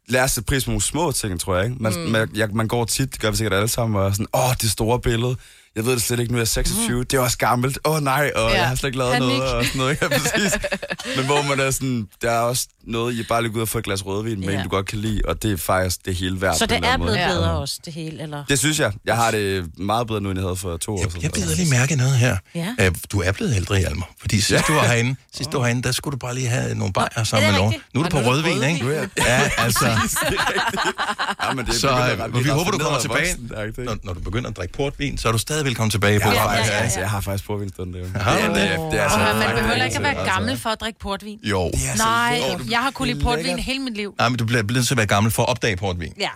lære sætte pris på nogle små ting, tror jeg. Ikke? Man, Mm. man, jeg, man går tit, det gør vi sikkert alle sammen, og er sådan, åh, det store billede. Jeg ved det slet ikke, nu er jeg 26, mm. det er også gammelt. Åh oh, nej, og Ja. jeg har slet ikke lavet Panik. noget, og sådan noget. Ja, præcis. Men hvor man er sådan, der er også noget, I bare lige ud og få et glas rødvin med, Ja. en du godt kan lide, og det er faktisk det hele værd. Så det er blevet måde. bedre også, det hele, eller? Det synes jeg. Jeg har det meget bedre nu, end jeg havde for to år siden. Jeg bider lige mærke noget her. Ja. Øh, Du er blevet ældre, Hjalmar. Fordi sidst Ja. du var herinde, sidst du var herinde, der skulle du bare lige have nogle bajer sammen med det nogen. Nu er du Og på det rødvin, rødvin. ikke? Jeg- Ja, altså. Ja, men det er Så øh, vi håber, du kommer tilbage. Når, når du begynder at drikke portvin, så er du stadig velkommen tilbage på Jeg har, programmet faktisk, her. altså, jeg har faktisk portvinstund, det er jo. Du det, det? det, det er altså Og man behøver ikke at være altså. gammel for at drikke portvin. Jo. Nej, Jo, du- jeg har kunnet lide det er portvin hele mit liv. Nej, men du bliver nødt til at være gammel for at opdage portvin. Ja.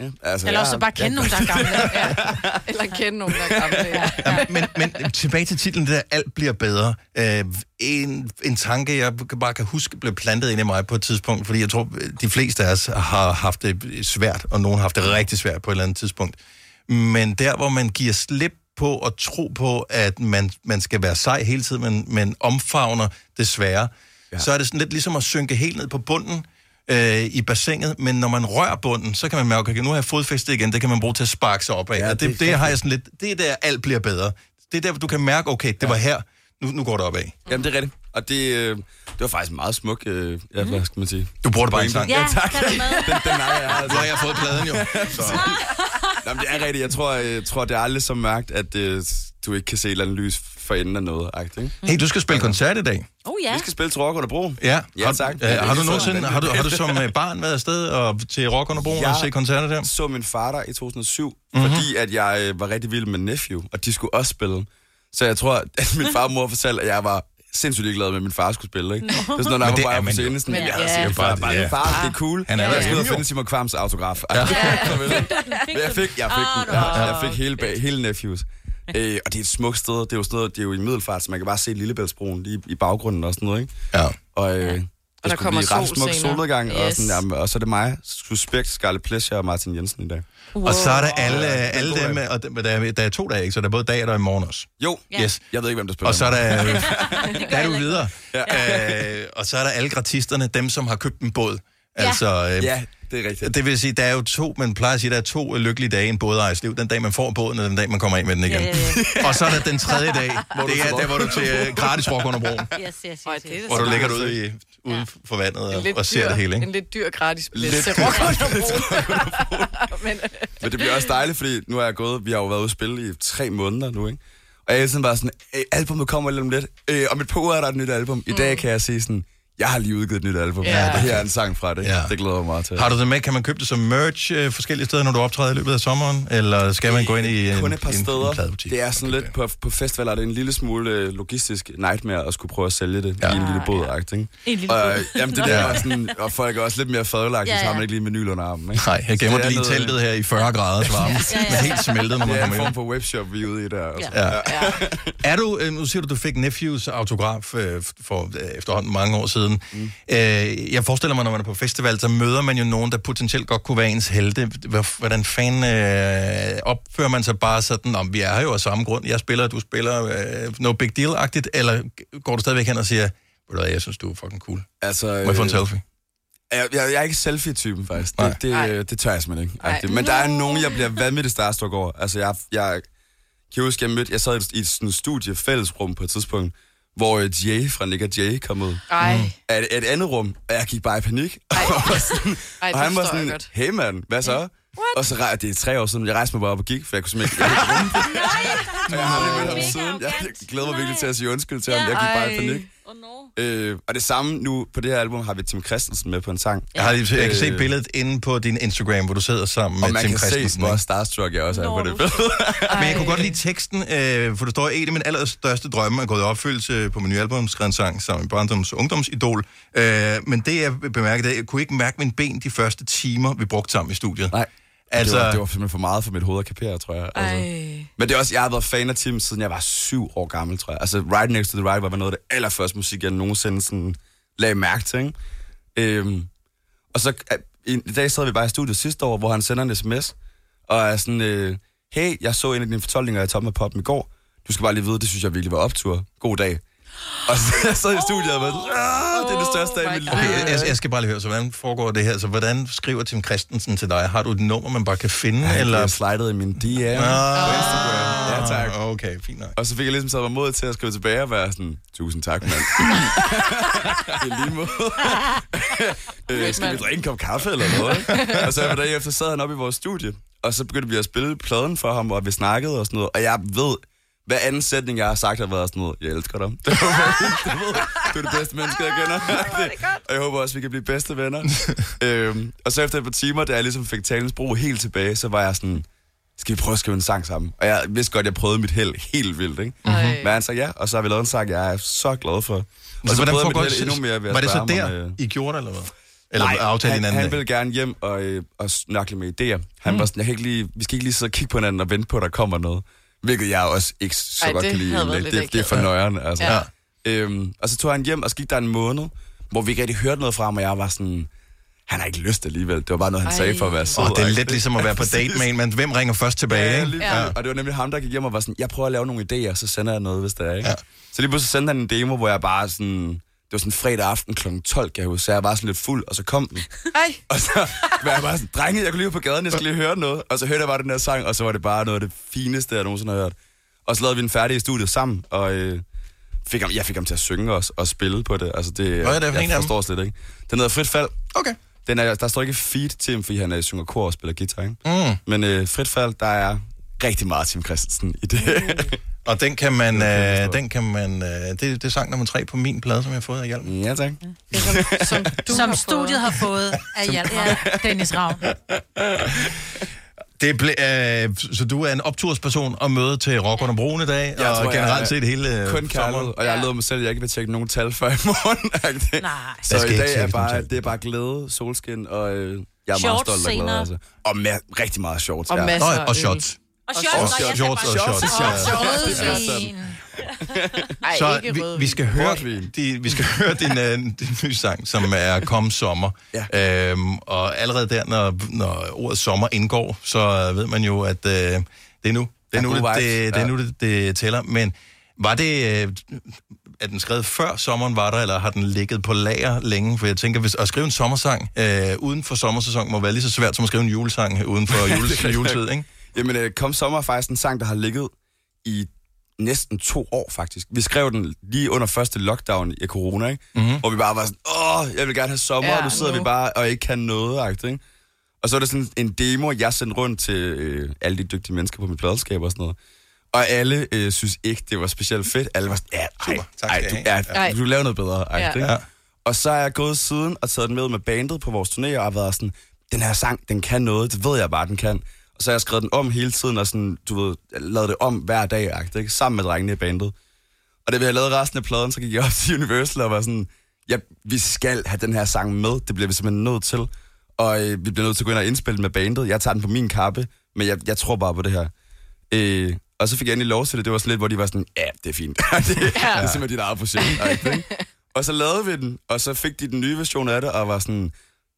Ja, altså, Eller også bare kende nogen, der er gamle. Ja. Eller kende nogen, der er gamle. Ja. Ja, men, men tilbage til titlen, det der, alt bliver bedre. Øh, en, en tanke, jeg bare kan huske, blev plantet ind i mig på et tidspunkt, fordi jeg tror, de fleste af os har haft det svært, og nogen har haft det rigtig svært på et eller andet tidspunkt. Men der, hvor man giver slip på at tro på, at man, man skal være sej hele tiden, men, men omfavner det svære, ja. så er det sådan lidt ligesom at synke helt ned på bunden øh, i bassinet, men når man rører bunden, så kan man mærke, okay, nu har jeg fodfæstet igen, det kan man bruge til at sparke sig op af. Ja, Ja, det det, det har jeg sådan lidt, det er der, alt bliver bedre. Det er der, hvor du kan mærke, okay, det var her, nu, nu går det opad. Jamen, det er rigtigt. Og det, øh, det var faktisk meget smuk, øh, ja, hvad skal man sige? Du bruger det bare en sang. Ja, tak. du med? Den, den nakker jeg, altså. Nu har jeg fået pladen jo. Så. Jamen, det er rigtigt. Jeg tror, jeg tror det er aldrig så mærkt, at øh, du ikke kan se et eller andet lys for enden af noget. Ikke? Hey, du skal spille koncert i dag. Oh ja. Vi skal spille til Rock under Bro. Ja, Ja, har, tak. Øh, har du nogensinde, har du, har du som øh, barn været afsted og til Rock under Broen og se koncerter der? Jeg så min far der i 2007, Mhm. mm-hmm. fordi at jeg øh, var rigtig vild med Nephew, og de skulle også spille. Så jeg tror, at min far og mor fortalte, at jeg var sindssygt ligeglad med, at min far skulle spille. Ikke? Det er sådan noget, det var bare på scenen. Sådan, Men jeg ja. siger Ja. bare, bare, Ja. far, det er cool. Han er jeg skal ud og finde Simon Kvams autograf. Ja. Men jeg fik, jeg fik den. Ah, Ja, jeg fik hele, bag, hele Nephews. Øh, og det er et smukt sted. Det er jo, sådan noget, det er jo i Middelfart, så man kan bare se Lillebæltsbroen lige i baggrunden og sådan noget. Ikke? Ja. Og, øh, der det skulle kommer blive ret smuk solnedgang, og, Yes. sådan, jamen, og så er det mig, Suspekt, Scarlet Pleasure og Martin Jensen i dag. Og så er der alle, Ja, alle dem, god, og der, der, er, der er to dage, ikke? Så der er både dag og der er i morgen også. Jo, Yes. jeg ved ikke, hvem der spiller. Og så er der, med. der er du videre. Ja. Øh, og så er der alle gratisterne, dem som har købt en båd. Altså, øh, Ja, det er rigtigt. Det vil sige, der er jo to, man plejer at sige, der er to lykkelige dage i en bådejers liv. Den dag, man får båden, og den dag, man kommer af med den igen. Ja, ja, og så er der den tredje dag, Hvor du det er får- der, hvor du til øh, gratis rock under broen. Yes, yes, yes, er yes. Hvor du ligger ude, i, ude for vandet og, ser dyr, det hele, ikke? En lidt dyr gratis billet Lidt til Rock under Men, Men det bliver også dejligt, fordi nu er jeg gået, vi har jo været ude at spille i tre måneder nu, ikke? Og jeg er tiden bare sådan, "Øh, albumet kommer lidt om lidt. Øh, om et par uger er der et nyt album. I dag kan jeg sige sådan, jeg har lige udgivet et nyt album. Ja. Ja. Det her er en sang fra det. Ja. Ja. Det glæder mig meget til. Har du det med? Kan man købe det som merch øh, forskellige steder, når du optræder i løbet af sommeren? Eller skal man gå ind i en, Kun et par en, en steder. pladebutik? det er sådan lidt på, på festivaler, det er en lille smule øh, logistisk nightmare at skulle prøve at sælge det Ja. ja. i en lille båd, ikke? En lille Og, båd. øh, jamen, det der er sådan, og folk er også lidt mere fadelagtige, Ja, ja, ja. så har ja. man ikke lige menyl under armen. Ikke? Nej, jeg gemmer det lige i noget- teltet her i 40 graders varme. Ja, ja. Men helt smeltet, når man Det er en kommer form ind. for webshop, vi er ude i der. Altså. Ja. Er du, øh, nu siger du, du fik Nephews autograf øh, for øh, efterhånden mange år siden. Siden. Mm. Øh, jeg forestiller mig, når man er på festival, så møder man jo nogen, der potentielt godt kunne være ens helte. Hvor- Hvordan fanden øh, opfører man sig bare sådan, om vi er her jo af samme grund, jeg spiller, du spiller, øh, no big deal-agtigt, eller går du stadigvæk hen og siger, ved du jeg synes, du er fucking cool. Altså, Må jeg få en øh, selfie? Jeg, jeg, jeg er ikke selfie-typen, faktisk. Nej. Det, det, det tør jeg simpelthen ikke. Men der er nogen, jeg bliver vanvittigt starstruck over. Altså, jeg, jeg kan huske, jeg mødte... Jeg sad i et, i et sådan studie fællesrum på et tidspunkt, hvor øh, Jay fra Nick og Jay kom ud. Ej. Af et, et andet rum, og jeg gik bare i panik. og, var sådan, Ej, og han var sådan, godt. hey mand, hvad så? What? Og så rej- det er tre år siden, jeg rejste mig bare op og gik, for jeg kunne simpelthen ikke... Jeg, kunne ikke rumme det. Og jeg har aldrig mødt ham siden. Jeg glæder mig virkelig til at sige undskyld til ham. Jeg gik bare i panik. Øh, og det samme nu på det her album har vi Tim Christensen med på en sang. Jeg, har, lige- jeg kan se Øh, billedet inde på din Instagram, hvor du sidder sammen og med man Tim kan se, Christensen. hvor starstruck jeg også er på det billede. Men jeg kunne godt lide teksten, øh, for der står, en af mine allerstørste drømme er gået i opfyldelse på min nye album, skrevet en sang sammen med Brandums ungdomsidol. Øh, men det, jeg bemærkede, jeg kunne ikke mærke mine ben de første timer, vi brugte sammen i studiet. Nej. Altså, det, var, det var simpelthen for meget for mit hoved at kapere, tror jeg. Altså. Ej. Men det er også, jeg har været fan af Tim, siden jeg var syv år gammel, tror jeg. Altså, Right Next to the Right var noget af det allerførste musik, jeg nogensinde sådan lagde mærke til, ikke? Øhm, og så i, i dag sad vi bare i studiet sidste år, hvor han sender en sms, og er sådan, øh, hey, jeg så en af dine fortolkninger af Tom og Pop i går. Du skal bare lige vide, det synes jeg virkelig var optur. God dag. Og så jeg sad i studiet og sådan, "Ah, det er det største dag i mit liv. Okay, jeg, jeg skal bare lige høre, så hvordan foregår det her? Så hvordan skriver Tim Christensen til dig? Har du et nummer, man bare kan finde? Han eller? bliver slidet i min DM Ah, på Instagram. Ja, tak. Okay, fint nok. Og så fik jeg ligesom taget mig mod til at skrive tilbage og være sådan, tusind tak, mand. I lige måde. øh, skal vi drikke en kop kaffe eller noget? og så var dag efter sad han op i vores studie, og så begyndte vi at spille pladen for ham, og vi snakkede og sådan noget. Og jeg ved, hver anden sætning, jeg har sagt, har været sådan noget, jeg elsker dig. Det var, du, er det bedste menneske, jeg kender. og jeg håber også, vi kan blive bedste venner. øhm, og så efter et par timer, da jeg ligesom fik talens brug helt tilbage, så var jeg sådan, skal vi prøve at skrive en sang sammen? Og jeg vidste godt, jeg prøvede mit held helt vildt, ikke? Mhm. Mm-hmm. Men han sagde ja, og så har vi lavet en sang, jeg er så glad for. Og Så, hvordan prøvede jeg foregår mit held endnu mere ved at Var det så der, øh, I gjorde det, eller hvad? Eller Nej, aftalte han, hinanden han det? ville gerne hjem og, øh, og snakle med idéer. Han Mm. var sådan, jeg kan ikke lige, vi skal ikke lige sidde og kigge på hinanden og vente på, at der kommer noget. Hvilket jeg også ikke så Ej, godt det kan lide. egentlig. lidt Det, det er for nøjeren, altså. Ja. Ja. Øhm, og så tog han hjem, og så gik der en måned, hvor vi ikke rigtig hørte noget fra ham, og jeg var sådan, han har ikke lyst alligevel. Det var bare noget, han Ej. sagde for at være sød. Åh, det er lidt ligesom at være på date med en, men hvem ringer først tilbage? Ja, ikke? lige ja. Og det var nemlig ham, der gik hjem og var sådan, jeg prøver at lave nogle idéer, så sender jeg noget, hvis det er, ikke? Ja. Så lige pludselig sendte han en demo, hvor jeg bare sådan... Det var sådan fredag aften kl. 12, kan jeg huske, så jeg var sådan lidt fuld, og så kom den. Ej. Og så var jeg bare sådan, drenge, jeg kunne lige på gaden, jeg skal lige høre noget. Og så hørte jeg bare den her sang, og så var det bare noget af det fineste, jeg nogensinde har hørt. Og så lavede vi den færdig i studiet sammen, og øh, fik ham, jeg fik ham til at synge også, og spille på det. Altså, det Hvad er det for jeg en forstår slet ikke. Den hedder Frit Fald. Okay. Den er, der står ikke feed til ham, fordi han øh, synger kor og spiller guitar, ikke? Mm. Men øh, Frit Fald, der er rigtig meget Tim Christensen i det. Og den kan man, øh, den kan man, øh, det, det er sang nummer tre på min plade, som jeg har fået af Hjalp. Ja, tak. Som, som studiet har fået af Hjalp. Ja, Dennis Ravn. Det ble, øh, så du er en optursperson og møde til Rock under broen i dag, Jeg og tror, generelt jeg set hele øh, Kun sommeren. og jeg har lovet mig selv, at jeg ikke vil tjekke nogen tal før i morgen. Nej. Så i dag er bare, det er bare glæde, solskin, og øh, jeg er meget Shorts stolt og glad. Altså. Og med, rigtig meget shorts. Og ja. masser Nå, og shots. Og shorts, og shorts, og shorts. Shorts. Ja. Rødvin. Ej, Så vi, vi skal høre, de, vi skal høre din, øh, din nye sang, som er Kom Sommer. Ja. Øhm, og allerede der, når, når ordet sommer indgår, så ved man jo, at øh, det er nu. Det er nu, det, det, det, er nu det, det tæller. Men var det... Øh, er den skrevet før sommeren var der, eller har den ligget på lager længe? For jeg tænker, hvis at skrive en sommersang øh, uden for sommersæsonen må være lige så svært som at skrive en julesang uden for jule, Det er juletid, ikke? Jamen, øh, Kom Sommer er faktisk en sang, der har ligget i næsten to år, faktisk. Vi skrev den lige under første lockdown i corona, ikke? Mhm. Hvor vi bare var sådan, åh, jeg vil gerne have sommer, Ja, og nu sidder nu. vi bare og ikke kan noget, ikke? Og så er der sådan en demo, jeg sendte rundt til øh, alle de dygtige mennesker på mit pladeskab og sådan noget. Og alle øh, synes ikke, det var specielt fedt. Alle var sådan, ja, ej, Super, tak ej, du, ja, Ej. du laver noget bedre. Ja. Ja. Ikke? Ja. Og så er jeg gået siden og taget den med med bandet på vores turné, og har været sådan, den her sang, den kan noget, det ved jeg bare, den kan. Og så har jeg skrevet den om hele tiden, og sådan, du ved, lavet det om hver dag, ikke? sammen med drengene i bandet. Og da vi havde lavet resten af pladen, så gik jeg op til Universal og var sådan, ja, vi skal have den her sang med, det bliver vi simpelthen nødt til. Og øh, vi bliver nødt til at gå ind og indspille den med bandet. Jeg tager den på min kappe, men jeg, jeg tror bare på det her. Øh, og så fik jeg endelig lov til det. Det var sådan lidt, hvor de var sådan, ja, det er fint. det, ja. det er simpelthen dit eget projekt. ikke? Og så lavede vi den, og så fik de den nye version af det, og var sådan,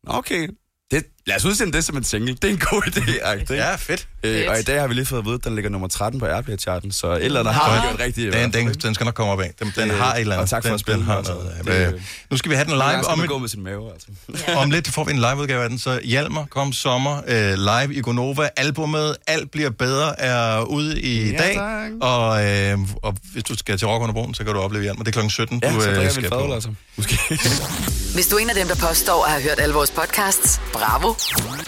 "Nå, okay, det, lad os udsende det som en single. Det er en god idé, ikke? Ja, fedt. Øh, og i dag har vi lige fået at vide, at den ligger nummer 13 på Airplay-charten, så et eller andet har vi gjort rigtigt. Den, den, den skal nok komme op af. Den, den Det- har et eller andet. og tak for den, at spille den har den, altså. noget. Det- Øh, nu skal vi have den live skal om et, gå med sin mave, altså. om lidt får vi en liveudgave af den, så Hjalmar kom sommer øh, live i Gonova. Albumet Alt bliver bedre er ude i Ja, dag. tak. Og, øh, og hvis du skal til Rock under broen, så kan du opleve Hjalmar. Det er klokken 17, Ja, du så øh, skal fadøl, altså. Måske. Hvis du er en af dem, der påstår at have hørt alle vores podcasts, bravo.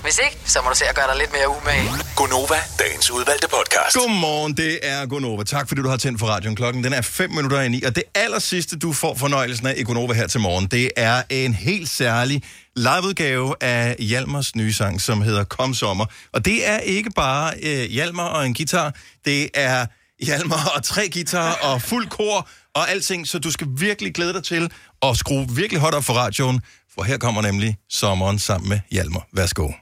Hvis ikke, så må du se at gøre dig lidt mere umage. Gonova, dagens udvalgte podcast. Godmorgen, det er Gonova. Tak fordi du har tændt for radioen. Klokken den er 5 minutter i 9, og det aller sidste, du får fornøjelsen af i Gonova her til morgen, det er en helt særlig liveudgave af Hjalmars nye sang, som hedder Kom Sommer. Og det er ikke bare øh, Hjalmar og en guitar, det er Hjalmar og tre guitarer og fuld kor og alting, så du skal virkelig glæde dig til at skrue virkelig højt op for radioen, for her kommer nemlig sommeren sammen med Hjalmar. Værsgo.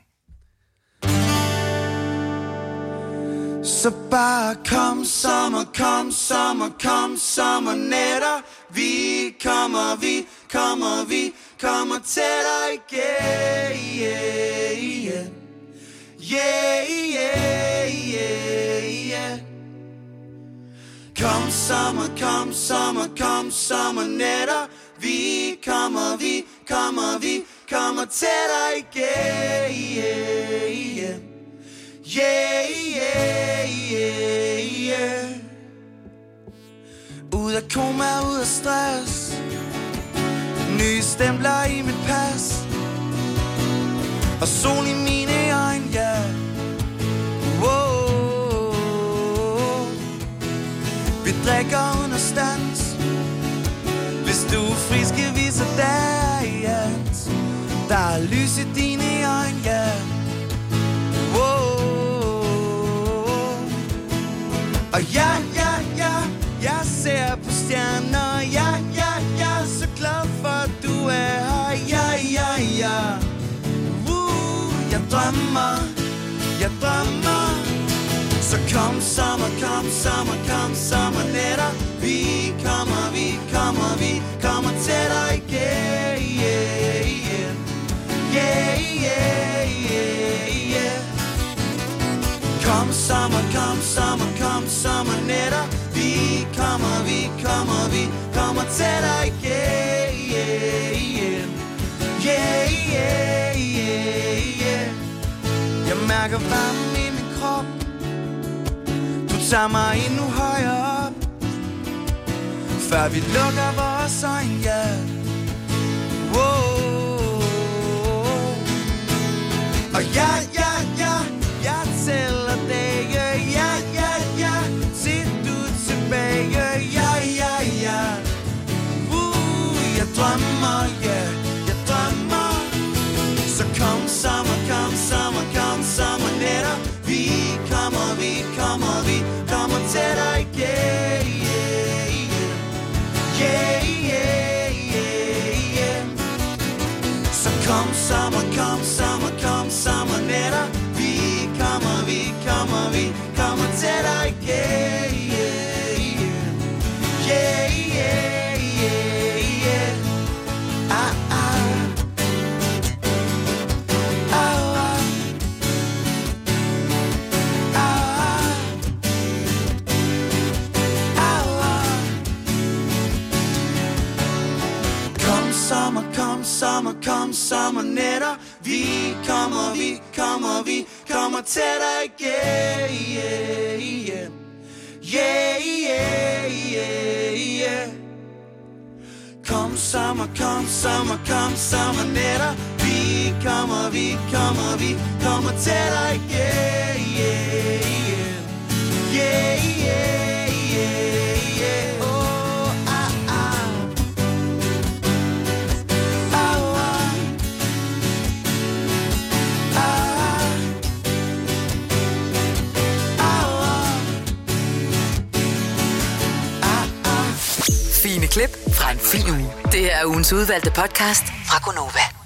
Så bare kom sommer, kom sommer, kom sommer netter. Vi kommer, vi kommer, vi kommer tættere igen yeah, yeah. Yeah, yeah, yeah, yeah. Kom sommer, kom sommer, kom sommer netter. Vi kommer, vi kommer, kommer vi kommer tættere igen yeah, yeah. Yeah, yeah, yeah, yeah. Ud af koma, ud af stress Nye stempler i mit pas Og sol i mine øjne, ja yeah. wow. Vi drikker under stands Hvis du er frisk, skal vi så derians har lys i dine øjne, ja yeah. oh. Og ja, ja, ja, jeg ser på stjerner. Ja, ja, ja, så glad for, at du er her. Ja, ja, ja. Uh, Jeg drømmer, jeg drømmer. Så kom sommer, kom sommer, kom sommer nætter. Vi kommer, vi kommer, vi kommer tættere igen. Yeah, yeah. Yeah, yeah, yeah, yeah Kom sommer, kom sommer, kom sommer nætter Vi kommer, vi kommer, vi kommer tættere igen yeah, yeah. Yeah, yeah, yeah. Jeg mærker varmen i min krop Du tager mig endnu højere op Før vi lukker vores øjne, yeah. Whoa. Og sommer, kom sommer, kom sommer nætter Vi kommer, vi kommer, vi kommer tættere igen yeah, yeah. Yeah, yeah, yeah, yeah. Kom sommer, kom sommer, kom sommer nætter Vi kommer, vi kommer, vi kommer tættere igen yeah. Yeah, yeah, yeah, klip fra en fin uge. Det her er ugens udvalgte podcast fra Gonova.